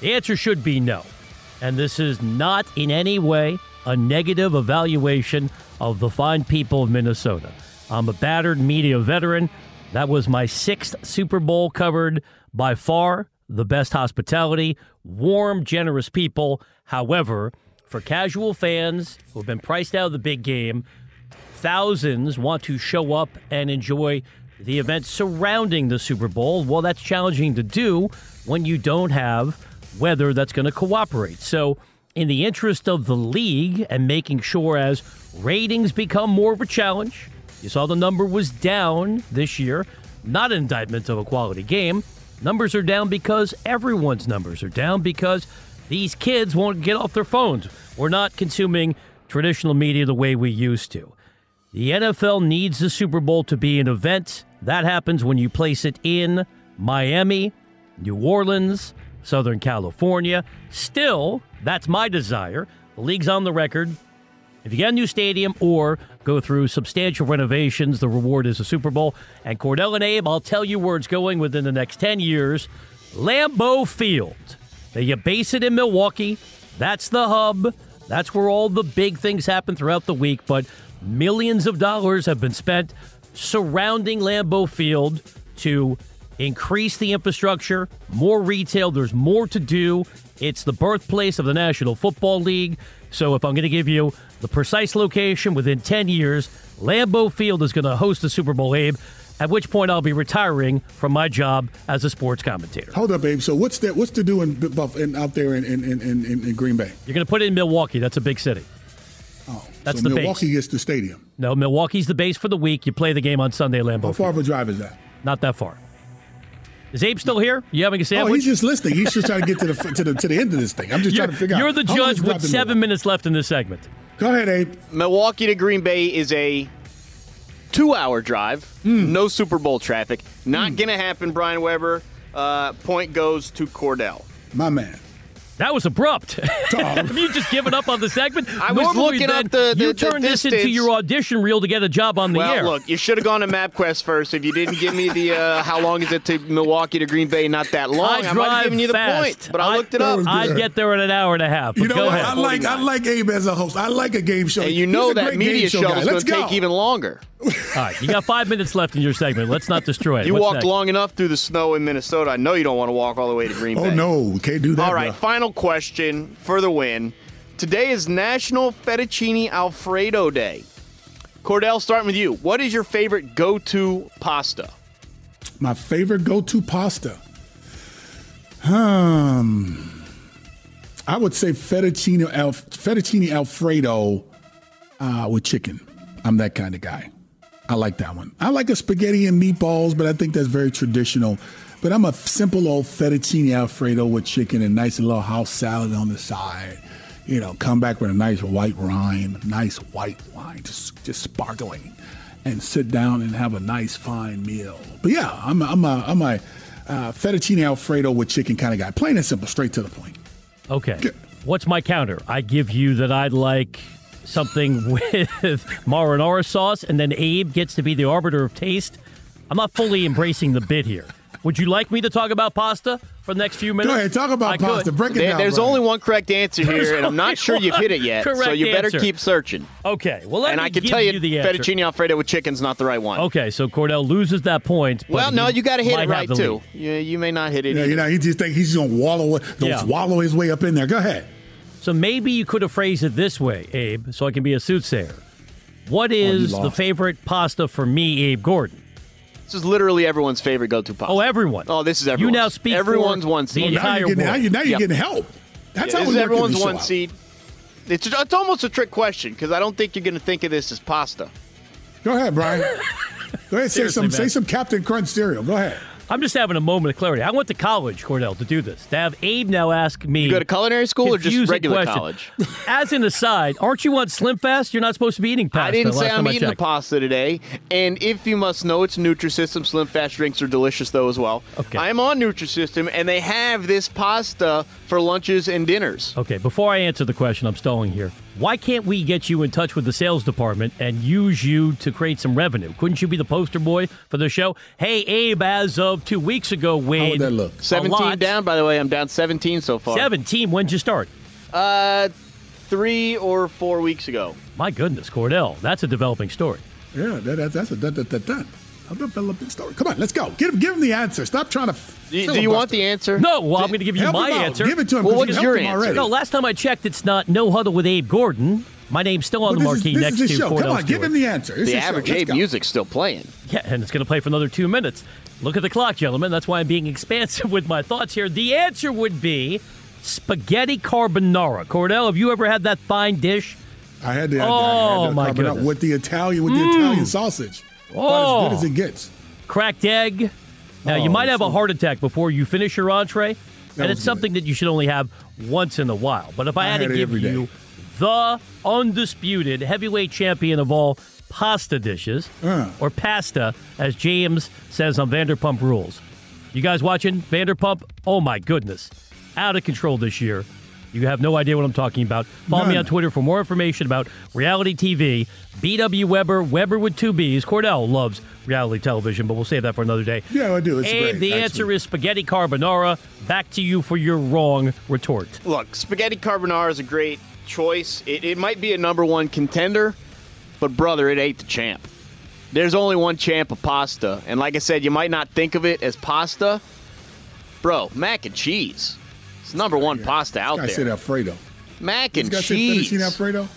The answer should be no. And this is not in any way a negative evaluation of the fine people of Minnesota. I'm a battered media veteran. That was my sixth Super Bowl covered by far the best hospitality, warm, generous people. However, for casual fans who have been priced out of the big game, thousands want to show up and enjoy the events surrounding the Super Bowl. Well, that's challenging to do when you don't have weather that's going to cooperate. So, in the interest of the league and making sure as ratings become more of a challenge, you saw the number was down this year, not an indictment of a quality game. Numbers are down because everyone's numbers are down because these kids won't get off their phones. We're not consuming traditional media the way we used to. The NFL needs the Super Bowl to be an event. That happens when you place it in Miami, New Orleans, Southern California. Still, that's my desire. The league's on the record. If you get a new stadium or go through substantial renovations, the reward is a Super Bowl. And Kordell and Abe, I'll tell you where it's going within the next 10 years Lambeau Field. Now, you base it in Milwaukee. That's the hub. That's where all the big things happen throughout the week. But millions of dollars have been spent surrounding Lambeau Field to increase the infrastructure, more retail. There's more to do. It's the birthplace of the National Football League. So if I'm going to give you the precise location within 10 years, Lambeau Field is going to host the Super Bowl, Abe. At which point I'll be retiring from my job as a sports commentator. Hold up, Abe. So what's that? What's to do in, in out there in, in, in, in, in Green Bay? You're going to put it in Milwaukee. That's a big city. Oh, That's so the base. Milwaukee gets the stadium. No, Milwaukee's the base for the week. You play the game on Sunday, Lambeau. How far Field. of a drive is that? Not that far. Is Abe still here? You having a Oh, he's just listening. He's just trying to get to the to the to the end of this thing. I'm just you're, trying to figure out you're out. the how long judge is the drive with seven Milwaukee? minutes left in this segment. Go ahead, Abe. Milwaukee to Green Bay is a two-hour drive. Hmm. No Super Bowl traffic. Not gonna happen. Brian Webber. Uh, point goes to Kordell. My man. That was abrupt. Have you just given up on the segment? I was Normally looking then, up the- the- You the turned this into your audition reel to get a job on the well, air. look, you should have gone to MapQuest first. If you didn't give me the uh, how long is it to Milwaukee to Green Bay, not that long, I I, drive might have given you the fast. point. But I looked it up. I'd get there in an hour and a half. You know what? I like I like Abe as a host. I like a game show. And you know a that great media show show is going to take even longer. All right, you got five minutes left in your segment. Let's not destroy it. You What's walked next? long enough through the snow in Minnesota. I know you don't want to walk all the way to Green Bay. Oh no, we can't do that. All right, bro. final question for the win. Today is National Fettuccine Alfredo Day. Kordell, starting with you. What is your favorite go-to pasta? My favorite go-to pasta. Um, I would say fettuccine Alf- fettuccine Alfredo uh, with chicken. I'm that kind of guy. I like that one. I like a spaghetti and meatballs, but I think that's very traditional. But I'm a simple old fettuccine Alfredo with chicken and nice little house salad on the side. You know, come back with a nice white wine, nice white wine, just just sparkling, and sit down and have a nice fine meal. But yeah, I'm a, I'm a, I'm a uh, fettuccine Alfredo with chicken kind of guy. Plain and simple, straight to the point. Okay. Good. What's my counter? I give you that I'd like something with marinara sauce, and then Abe gets to be the arbiter of taste. I'm not fully embracing the bit here. Would you like me to talk about pasta for the next few minutes? Go ahead, talk about I could. pasta. Break it There- down. there's Brian. only one correct answer There's here, and I'm not sure you've hit it yet. So you better answer. keep searching. Okay. Well, let and me I can give tell you, the answer. fettuccine alfredo with chicken's not the right one. Okay, so Kordell loses that point. but Well, no, you got to hit it right too. lead. You, you may not hit it. Yeah, either. you know, he just think he's gonna wallow, gonna Yeah. wallow his way up in there. Go ahead. So maybe you could have phrased it this way, Abe, so I can be a soothsayer. What is the favorite pasta for me, Abe Gordon? This is literally everyone's favorite go-to pasta. Oh, everyone. Oh, this is everyone. You everyone's. now speak Everyone's for one the seed. now you're getting, now you're, now you're Yep. getting help. That's Yeah, how this we work in everyone's this show one out. seed. It's, it's almost a trick question because I don't think you're going to think of this as pasta. Go ahead, Brian. Go ahead, say Seriously, some, man. say some Captain Crunch cereal. Go ahead. I'm just having a moment of clarity. I went to college, Kordell, to do this. To have Abe now ask me. You go to culinary school or just regular question. college? As an aside, aren't you on Slim Fast? You're not supposed to be eating pasta. I didn't say I'm eating the pasta today. And if you must know, it's Nutrisystem. Slim Fast drinks are delicious, though, as well. Okay. I'm on Nutrisystem, and they have this pasta for lunches and dinners. Okay, before I answer the question, I'm stalling here. Why can't we get you in touch with the sales department and use you to create some revenue? Couldn't you be the poster boy for the show? Hey, Abe, as of two weeks ago, weighed that look? 17 lot. down, by the way. I'm down 17 so far. 17. When'd you start? Uh, three or four weeks ago. My goodness, Kordell, that's a developing story. Yeah, that, that, that's a that, that, that, that. A developing story. Come on, let's go. Give him, give him the answer. Stop trying to. Do you, do you want the answer? No, well, I'm going to give you Help my him out. answer. Give it to him. Well, 'cause what's your answer? already. No, last time I checked, it's not no huddle with Abe Gordon. My name's still on Well, the this is- marquee next to show. Kordell Come on, give him the answer. It's The average Let's Abe music's still playing. Yeah, and it's going to play for another two minutes. Look at the clock, gentlemen. That's why I'm being expansive with my thoughts here. The answer would be spaghetti carbonara. Kordell, have you ever had that fine dish? I had to. I Oh, had to oh, my carve it up goodness. with the Italian with the mm. Italian sausage. Oh. as good as it gets. Cracked egg, Now, you Oh, might have a heart attack before you finish your entree, and was it's something that you should only have once in a while. But if I, I had to had it give you the undisputed heavyweight champion of all pasta dishes, Uh. or pasta, as James says on Vanderpump Rules. You guys watching Vanderpump? Oh my goodness. Out of control this year. You have no idea what I'm talking about. Follow me on Twitter for more information about reality TV. BW Webber, Webber with two B's. Kordell loves reality television, but we'll save that for another day. Yeah, I do. It's and great, the actually. answer is spaghetti carbonara. Back to you for your wrong retort. Look, spaghetti carbonara is a great choice. It, it might be a number one contender, but brother, it ain't the champ. There's only one champ of pasta, and like I said, you might not think of it as pasta, bro. Mac and cheese. It's number one pasta out there. I said Alfredo. Mac and said cheese. fettuccine Alfredo.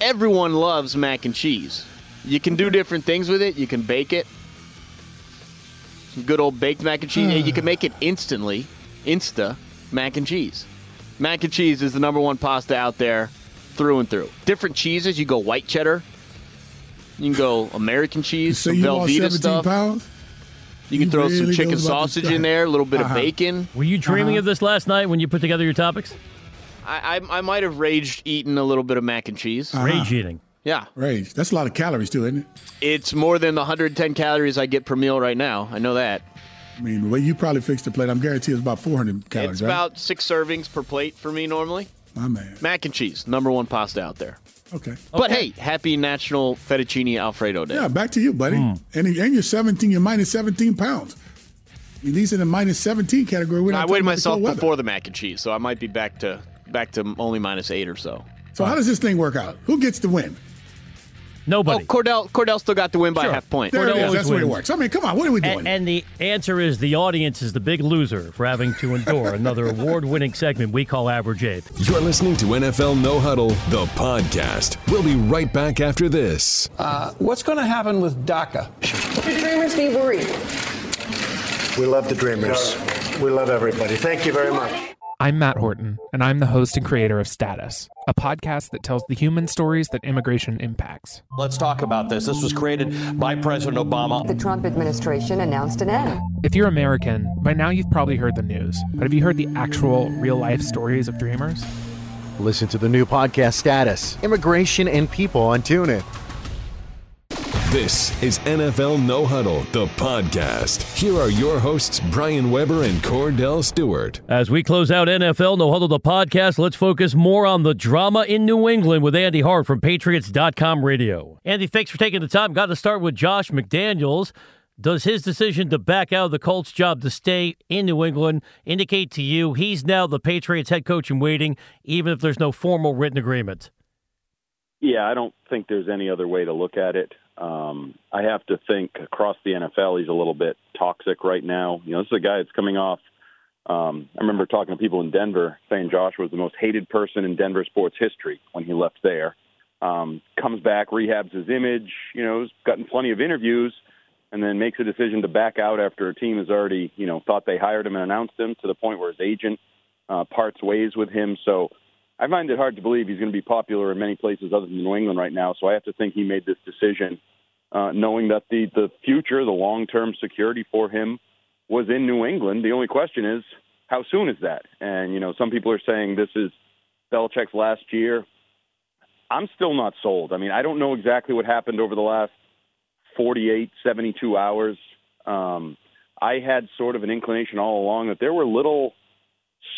Everyone loves mac and cheese. You can do different things with it. You can bake it. Some good old baked mac and cheese. you can make it instantly, insta mac and cheese. Mac and cheese is the number one pasta out there, through and through. Different cheeses. You go white cheddar. You can go American cheese, So some you lost Velveeta 17 stuff. pounds? You can He throw some chicken knows about this sausage in there, a little bit Uh-huh. of bacon. Were you dreaming Uh-huh. of this last night when you put together your topics? I, I, I might have raged eating a little bit of mac and cheese. Uh-huh. Rage eating. Yeah. Rage. That's a lot of calories too, isn't it? It's more than the 110 calories I get per meal right now. I know that. I mean, the way you probably fixed the plate, I'm guaranteed it's about 400 calories, it's right? about six servings per plate for me normally. My man. Mac and cheese, number one pasta out there. Okay. But hey, happy National Fettuccine Alfredo Day. Yeah, back to you, buddy. Hmm. And, and you're 17, you're minus 17 pounds. I mean, these are the minus 17 category. We're not I weighed myself cold weather. before the mac and cheese, so I might be back to back to only minus eight or so. So how does this thing work out? Who gets the win? Nobody. Oh, Kordell Kordell still got the win by Sure. a half point. There it Kordell is. That's the way it works. I mean, come on. What are we doing? And, and the answer is the audience is the big loser for having to endure another award winning segment we call Average Abe. You're listening to NFL No Huddle, the podcast. We'll be right back after this. Uh, what's going to happen with DACA? The Dreamers be worried. We love the Dreamers. We love everybody. Thank you very much. I'm Matt Horton, and I'm the host and creator of Status, a podcast that tells the human stories that immigration impacts. Let's talk about this. This was created by President Obama. The Trump administration announced an end. If you're American, by now you've probably heard the news, but have you heard the actual, real life stories of dreamers? Listen to the new podcast Status Immigration and People on TuneIn. This is NFL No Huddle, the podcast. Here are your hosts, Brian Webber and Kordell Stewart. As we close out NFL No Huddle the podcast, let's focus more on the drama in New England with Andy Hart from Patriots.com radio. Andy, thanks for taking the time. Got to start with Josh McDaniels. Does his decision to back out of the Colts job to stay in New England indicate to you he's now the Patriots head coach in waiting, even if there's no formal written agreement? Yeah, I don't think there's any other way to look at it. Um, I have to think across the NFL, he's a little bit toxic right now. You know, this is a guy that's coming off. Um, I remember talking to people in Denver saying Josh was the most hated person in Denver sports history when he left there. Um, comes back, rehabs his image, you know, has gotten plenty of interviews, and then makes a decision to back out after a team has already, you know, thought they hired him and announced him to the point where his agent uh, parts ways with him. So I find it hard to believe he's going to be popular in many places other than New England right now. So I have to think he made this decision uh, knowing that the the future, the long term security for him was in New England. The only question is how soon is that? And you know, some people are saying this is Belichick's last year. I'm still not sold. I mean, I don't know exactly what happened over the last 48, 72 hours. Um, I had sort of an inclination all along that there were little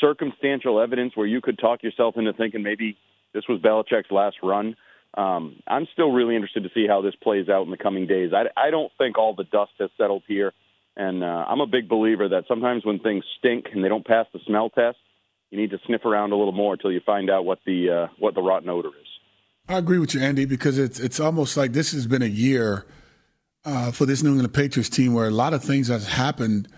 circumstantial evidence where you could talk yourself into thinking maybe this was Belichick's last run. Um, I'm still really interested to see how this plays out in the coming days. I, I don't think all the dust has settled here, and uh, I'm a big believer that sometimes when things stink and they don't pass the smell test, you need to sniff around a little more until you find out what the uh, what the rotten odor is. I agree with you, Andy, because it's it's almost like this has been a year uh, for this New England Patriots team where a lot of things have happened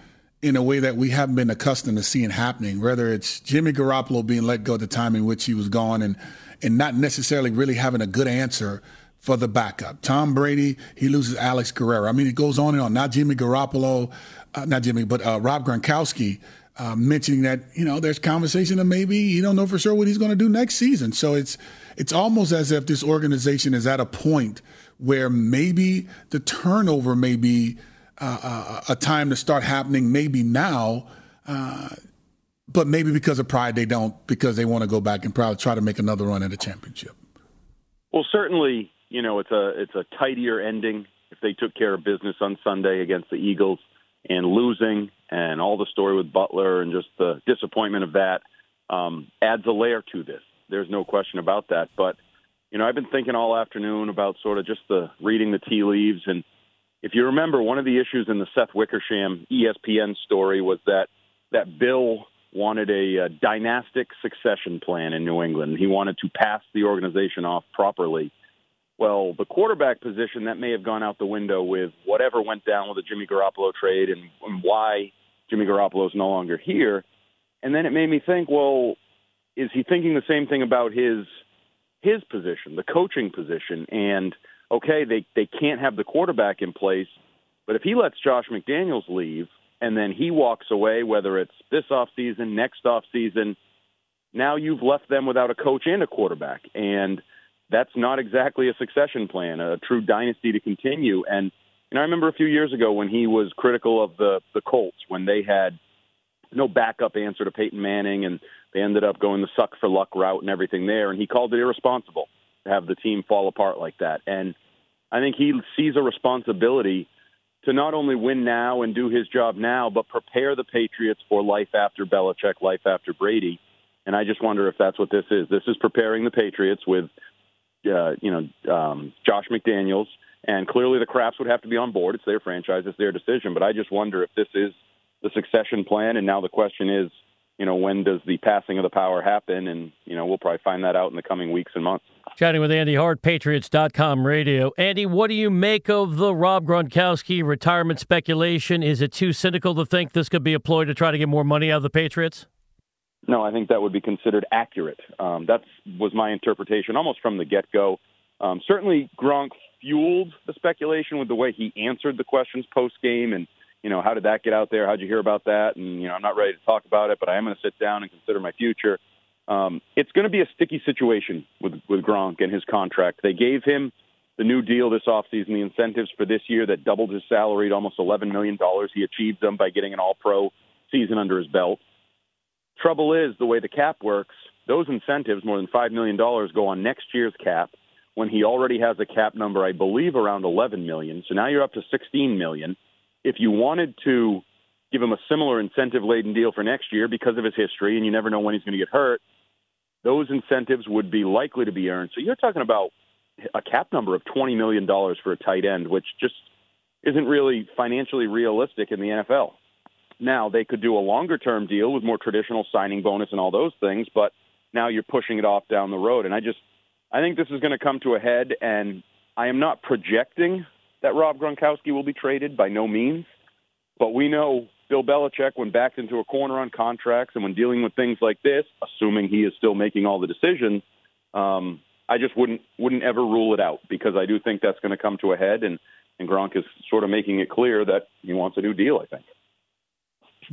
in a way that we haven't been accustomed to seeing happening. Whether it's Jimmy Garoppolo being let go at the time in which he was gone, and and not necessarily really having a good answer for the backup. Tom Brady, he loses Alex Guerrero. I mean, it goes on and on. Not Jimmy Garoppolo, uh, not Jimmy, but uh, Rob Gronkowski. Uh, mentioning that you know there's conversation of maybe you don't know for sure what he's going to do next season. So it's it's almost as if this organization is at a point where maybe the turnover may be uh, a time to start happening maybe now. Uh, but maybe because of pride, they don't because they want to go back and probably try to make another run at a championship. Well, certainly, you know it's a it's a tidier ending if they took care of business on Sunday against the Eagles and losing and all the story with Butler and just the disappointment of that um, adds a layer to this. There's no question about that. But you know, I've been thinking all afternoon about sort of just the reading the tea leaves and if you remember, one of the issues in the Seth Wickersham ESPN story was that that Bill wanted a, a dynastic succession plan in New England. He wanted to pass the organization off properly. Well, the quarterback position that may have gone out the window with whatever went down with the Jimmy Garoppolo trade and, and why Jimmy Garoppolo is no longer here. And then it made me think, well, is he thinking the same thing about his his position, the coaching position? And okay, they they can't have the quarterback in place, but if he lets Josh McDaniels leave, and then he walks away, whether it's this off season, next off season, now you've left them without a coach and a quarterback, and that's not exactly a succession plan, a true dynasty to continue. And and I remember a few years ago when he was critical of the the Colts when they had no backup answer to Peyton Manning, and they ended up going the suck for luck route and everything there, and he called it irresponsible have the team fall apart like that. And I think he sees a responsibility to not only win now and do his job now, but prepare the Patriots for life after Belichick, life after Brady. And I just wonder if that's what this is. This is preparing the Patriots with, uh, you know, um, Josh McDaniels, and clearly the Krafts would have to be on board. It's their franchise, it's their decision. But I just wonder if this is the succession plan. And now the question is, you know, when does the passing of the power happen? And you know, we'll probably find that out in the coming weeks and months. Chatting with Andy Hart, Patriots.com radio. Andy, what do you make of the Rob Gronkowski retirement speculation? Is it too cynical to think this could be a ploy to try to get more money out of the Patriots? No, I think that would be considered accurate. Um, that was my interpretation almost from the get go. Um, certainly, Gronk fueled the speculation with the way he answered the questions post game and you know, how did that get out there? How'd you hear about that? And, you know, I'm not ready to talk about it, but I am going to sit down and consider my future um, it's going to be a sticky situation with with Gronk and his contract. They gave him the new deal this offseason, the incentives for this year that doubled his salary to almost $11 million. He achieved them by getting an all pro season under his belt. Trouble is, the way the cap works, those incentives, more than $5 million, go on next year's cap when he already has a cap number, I believe, around 11 million. So now you're up to 16 million. If you wanted to give him a similar incentive laden deal for next year because of his history, and you never know when he's going to get hurt, those incentives would be likely to be earned. So you're talking about a cap number of $20 million for a tight end, which just isn't really financially realistic in the NFL. Now, they could do a longer term deal with more traditional signing bonus and all those things, but now you're pushing it off down the road. And I just, I think this is going to come to a head, and I am not projecting that Rob Gronkowski will be traded by no means, but we know Bill Belichick, when backed into a corner on contracts and when dealing with things like this, assuming he is still making all the decisions, um, I just wouldn't wouldn't ever rule it out because I do think that's going to come to a head, and and Gronk is sort of making it clear that he wants a new deal. I think.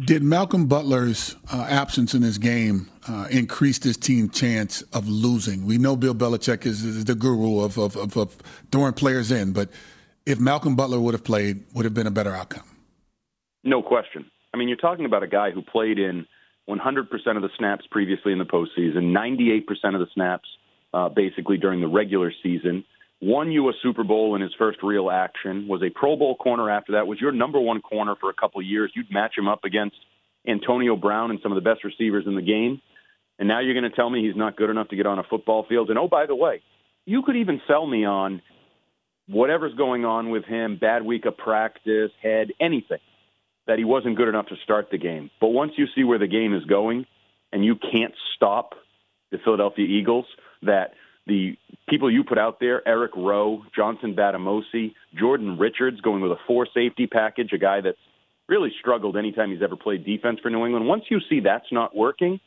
Did Malcolm Butler's uh, absence in this game uh, increase this team's chance of losing? We know Bill Belichick is, is the guru of, of, of, of throwing players in, but if Malcolm Butler would have played, would have been a better outcome. No question. I mean, you're talking about a guy who played in 100% of the snaps previously in the postseason, 98% of the snaps uh, basically during the regular season, won you a Super Bowl in his first real action, was a Pro Bowl corner after that, was your number one corner for a couple of years. You'd match him up against Antonio Brown and some of the best receivers in the game. And now you're going to tell me he's not good enough to get on a football field. And oh, by the way, you could even sell me on whatever's going on with him, bad week of practice, head, anything that he wasn't good enough to start the game. But once you see where the game is going and you can't stop the Philadelphia Eagles, that the people you put out there, Eric Rowe, Johnson Bademosi, Jordan Richards going with a four safety package, a guy that's really struggled anytime he's ever played defense for New England. Once you see that's not working,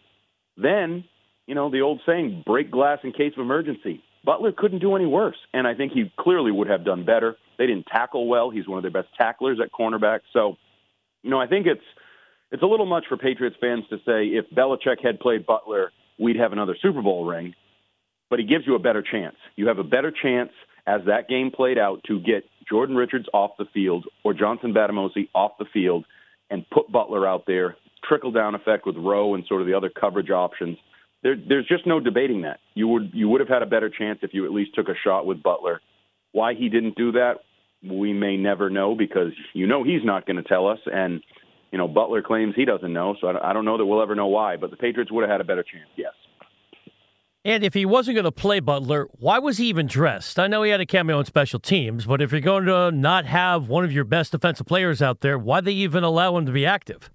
then, you know, the old saying, break glass in case of emergency. Butler couldn't do any worse, and I think he clearly would have done better. They didn't tackle well. He's one of their best tacklers at cornerback. So you know, I think it's it's a little much for Patriots fans to say if Belichick had played Butler, we'd have another Super Bowl ring. But he gives you a better chance. You have a better chance as that game played out to get Jordan Richards off the field or Johnson Bademosi off the field and put Butler out there, trickle down effect with Rowe and sort of the other coverage options. There, there's just no debating that. You would you would have had a better chance if you at least took a shot with Butler. Why he didn't do that, we may never know because you know he's not going to tell us, and you know Butler claims he doesn't know. So I don't know that we'll ever know why. But the Patriots would have had a better chance. Yes. And if he wasn't going to play Butler, why was he even dressed? I know he had a cameo on special teams, but if you're going to not have one of your best defensive players out there, why they even allow him to be active?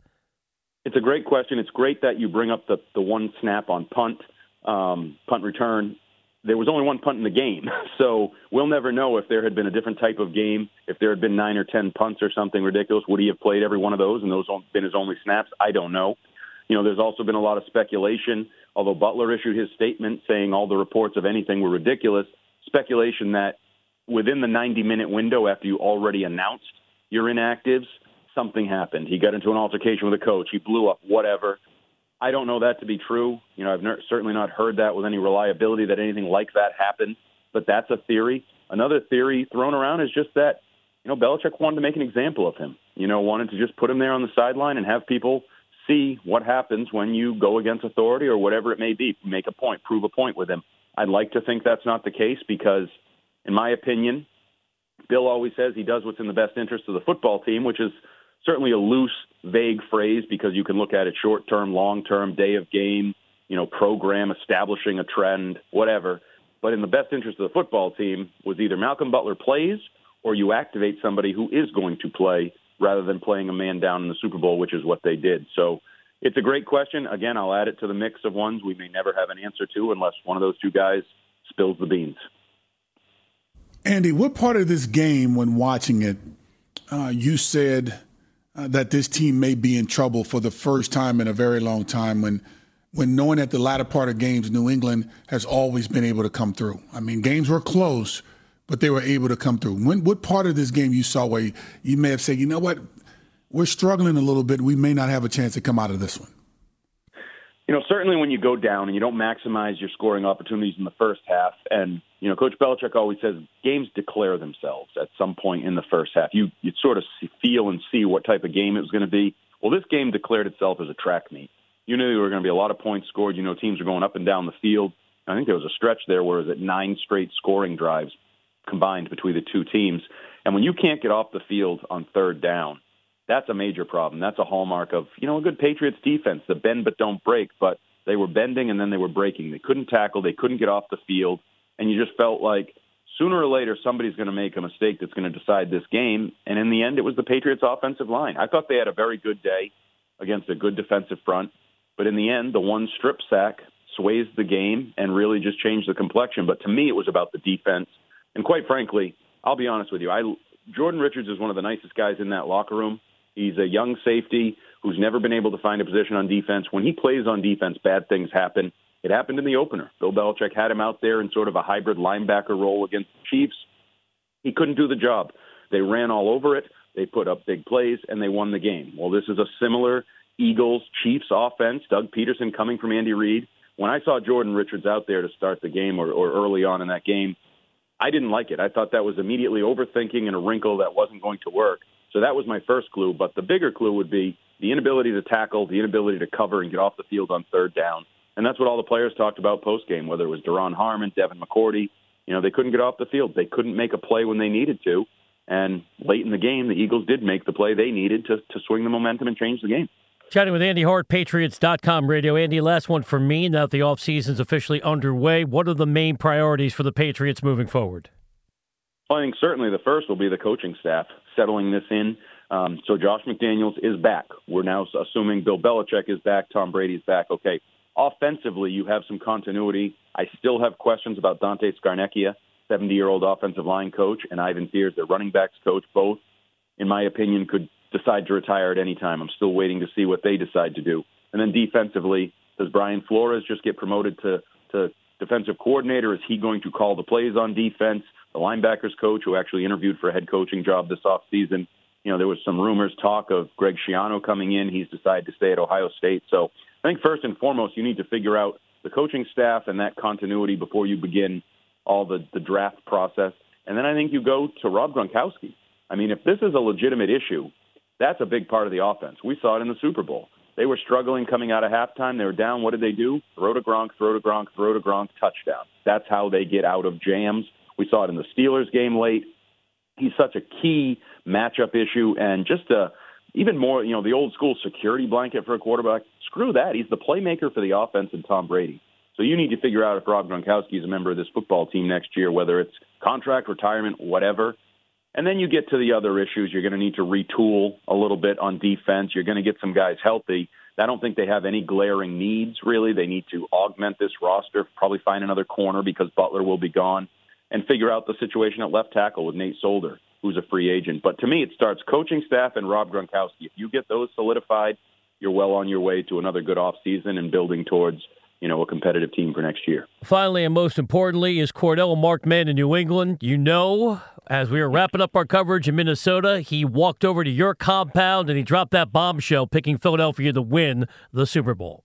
It's a great question. It's great that you bring up the the one snap on punt, um, punt return. There was only one punt in the game, so we'll never know if there had been a different type of game. If there had been nine or ten punts or something ridiculous, would he have played every one of those and those been his only snaps? I don't know. You know, there's also been a lot of speculation although Butler issued his statement saying all the reports of anything were ridiculous, speculation that within the 90 minute window after you already announced your inactives, something happened. He got into an altercation with a coach. He blew up, whatever. I don't know that to be true. You know, I've ner- certainly not heard that with any reliability that anything like that happened, but that's a theory. Another theory thrown around is just that, you know, Belichick wanted to make an example of him. You know, wanted to just put him there on the sideline and have people see what happens when you go against authority or whatever it may be. Make a point, prove a point with him. I'd like to think that's not the case because, in my opinion, Bill always says he does what's in the best interest of the football team, which is certainly a loose, vague phrase because you can look at it short term, long term, day of game, you know, program, establishing a trend, whatever. But in the best interest of the football team was either Malcolm Butler plays or you activate somebody who is going to play rather than playing a man down in the Super Bowl, which is what they did. So it's a great question. Again, I'll add it to the mix of ones we may never have an answer to unless one of those two guys spills the beans. Andy, what part of this game, when watching it, uh, you said uh, that this team may be in trouble for the first time in a very long time when when knowing that the latter part of games, New England has always been able to come through. I mean, games were close, but they were able to come through. When, what part of this game you saw where you, you may have said, you know what, we're struggling a little bit. We may not have a chance to come out of this one. You know, certainly when you go down and you don't maximize your scoring opportunities in the first half, and you know, Coach Belichick always says games declare themselves at some point in the first half. You you sort of feel and see what type of game it was going to be. Well, this game declared itself as a track meet. You knew there were going to be a lot of points scored. You know, teams are going up and down the field. I think there was a stretch there where it was at nine straight scoring drives combined between the two teams. And when you can't get off the field on third down, that's a major problem. That's a hallmark of, you know, a good Patriots defense, the bend but don't break. But they were bending and then they were breaking. They couldn't tackle, they couldn't get off the field. And you just felt like sooner or later somebody's going to make a mistake that's going to decide this game. And in the end, it was the Patriots' offensive line. I thought they had a very good day against a good defensive front. But in the end, the one strip sack sways the game and really just changed the complexion. But to me, it was about the defense and quite frankly, I'll be honest with you. I Jordan Richards is one of the nicest guys in that locker room. He's a young safety who's never been able to find a position on defense. When he plays on defense, bad things happen. It happened in the opener. Bill Belichick had him out there in sort of a hybrid linebacker role against the Chiefs. He couldn't do the job. They ran all over it. They put up big plays and they won the game. Well, this is a similar Eagles Chiefs offense. Doug Pederson coming from Andy Reid. When I saw Jordan Richards out there to start the game or, or early on in that game, I didn't like it. I thought that was immediately overthinking and a wrinkle that wasn't going to work. So that was my first clue. But the bigger clue would be the inability to tackle, the inability to cover and get off the field on third down. And that's what all the players talked about post game, whether it was Duron Harmon, Devin McCourty. You know, they couldn't get off the field. They couldn't make a play when they needed to. And late in the game, the Eagles did make the play they needed to, to swing the momentum and change the game. Chatting with Andy Hart, Patriots.com radio. Andy, last one for me. Now that the offseason's officially underway, what are the main priorities for the Patriots moving forward? Well, I think certainly the first will be the coaching staff settling this in. Um, so Josh McDaniels is back. We're now assuming Bill Belichick is back, Tom Brady's back. Okay. Offensively, you have some continuity. I still have questions about Dante Scarnecchia, 70-year-old offensive line coach, and Ivan Fears, the running backs coach. Both, in my opinion, could decide to retire at any time. I'm still waiting to see what they decide to do. And then defensively, does Brian Flores just get promoted to, to defensive coordinator? Is he going to call the plays on defense? The linebackers coach, who actually interviewed for a head coaching job this offseason, you know, there was some rumors, talk of Greg Schiano coming in. He's decided to stay at Ohio State. So I think first and foremost, you need to figure out the coaching staff and that continuity before you begin all the, the draft process. And then I think you go to Rob Gronkowski. I mean, if this is a legitimate issue, that's a big part of the offense. We saw it in the Super Bowl. They were struggling coming out of halftime. They were down. What did they do? Throw to Gronk, throw to Gronk, throw to Gronk, touchdown. That's how they get out of jams. We saw it in the Steelers game late. He's such a key matchup issue and just a even more, you know, the old school security blanket for a quarterback. Screw that. He's the playmaker for the offense and Tom Brady. So you need to figure out if Rob Gronkowski is a member of this football team next year, whether it's contract, retirement, whatever. And then you get to the other issues. You're going to need to retool a little bit on defense. You're going to get some guys healthy. I don't think they have any glaring needs, really. They need to augment this roster, probably find another corner because Butler will be gone, and figure out the situation at left tackle with Nate Solder, who's a free agent. But to me, it starts coaching staff and Rob Gronkowski. If you get those solidified, you're well on your way to another good offseason and building towards – you know, a competitive team for next year. Finally, and most importantly, is Kordell marked in New England? You know, as we were wrapping up our coverage in Minnesota, he walked over to your compound and he dropped that bombshell, picking Philadelphia to win the Super Bowl.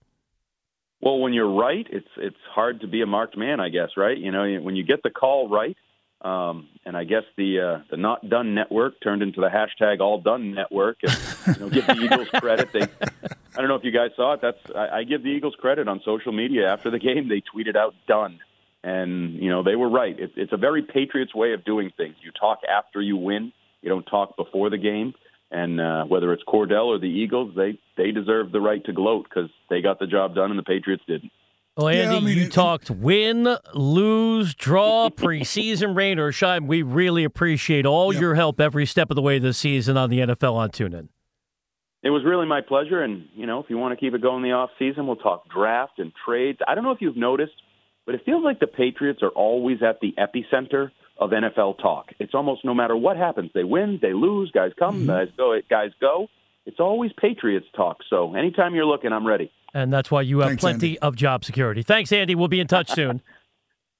Well, when you're right, it's it's hard to be a marked man, I guess, right? You know, when you get the call right, um, and I guess the uh, the not done network turned into the hashtag all done network. And, you know, give the Eagles credit. They, I don't know if you guys saw it. That's I, I give the Eagles credit on social media after the game. They tweeted out done, and you know they were right. It, it's a very Patriots way of doing things. You talk after you win. You don't talk before the game. And uh, whether it's Kordell or the Eagles, they they deserve the right to gloat because they got the job done and the Patriots didn't. Well, Andy, yeah, I mean, you it, talked win, lose, draw, preseason, rain or shine. We really appreciate all your help every step of the way this season on the NFL on TuneIn. It was really my pleasure, and you know, if you want to keep it going the off season, we'll talk draft and trades. I don't know if you've noticed, but it feels like the Patriots are always at the epicenter of NFL talk. It's almost no matter what happens, they win, they lose, guys come, mm-hmm. guys go, guys go. It's always Patriots talk. So anytime you're looking, I'm ready and that's why you have Thanks, plenty Andy. of job security. Thanks, Andy. We'll be in touch soon.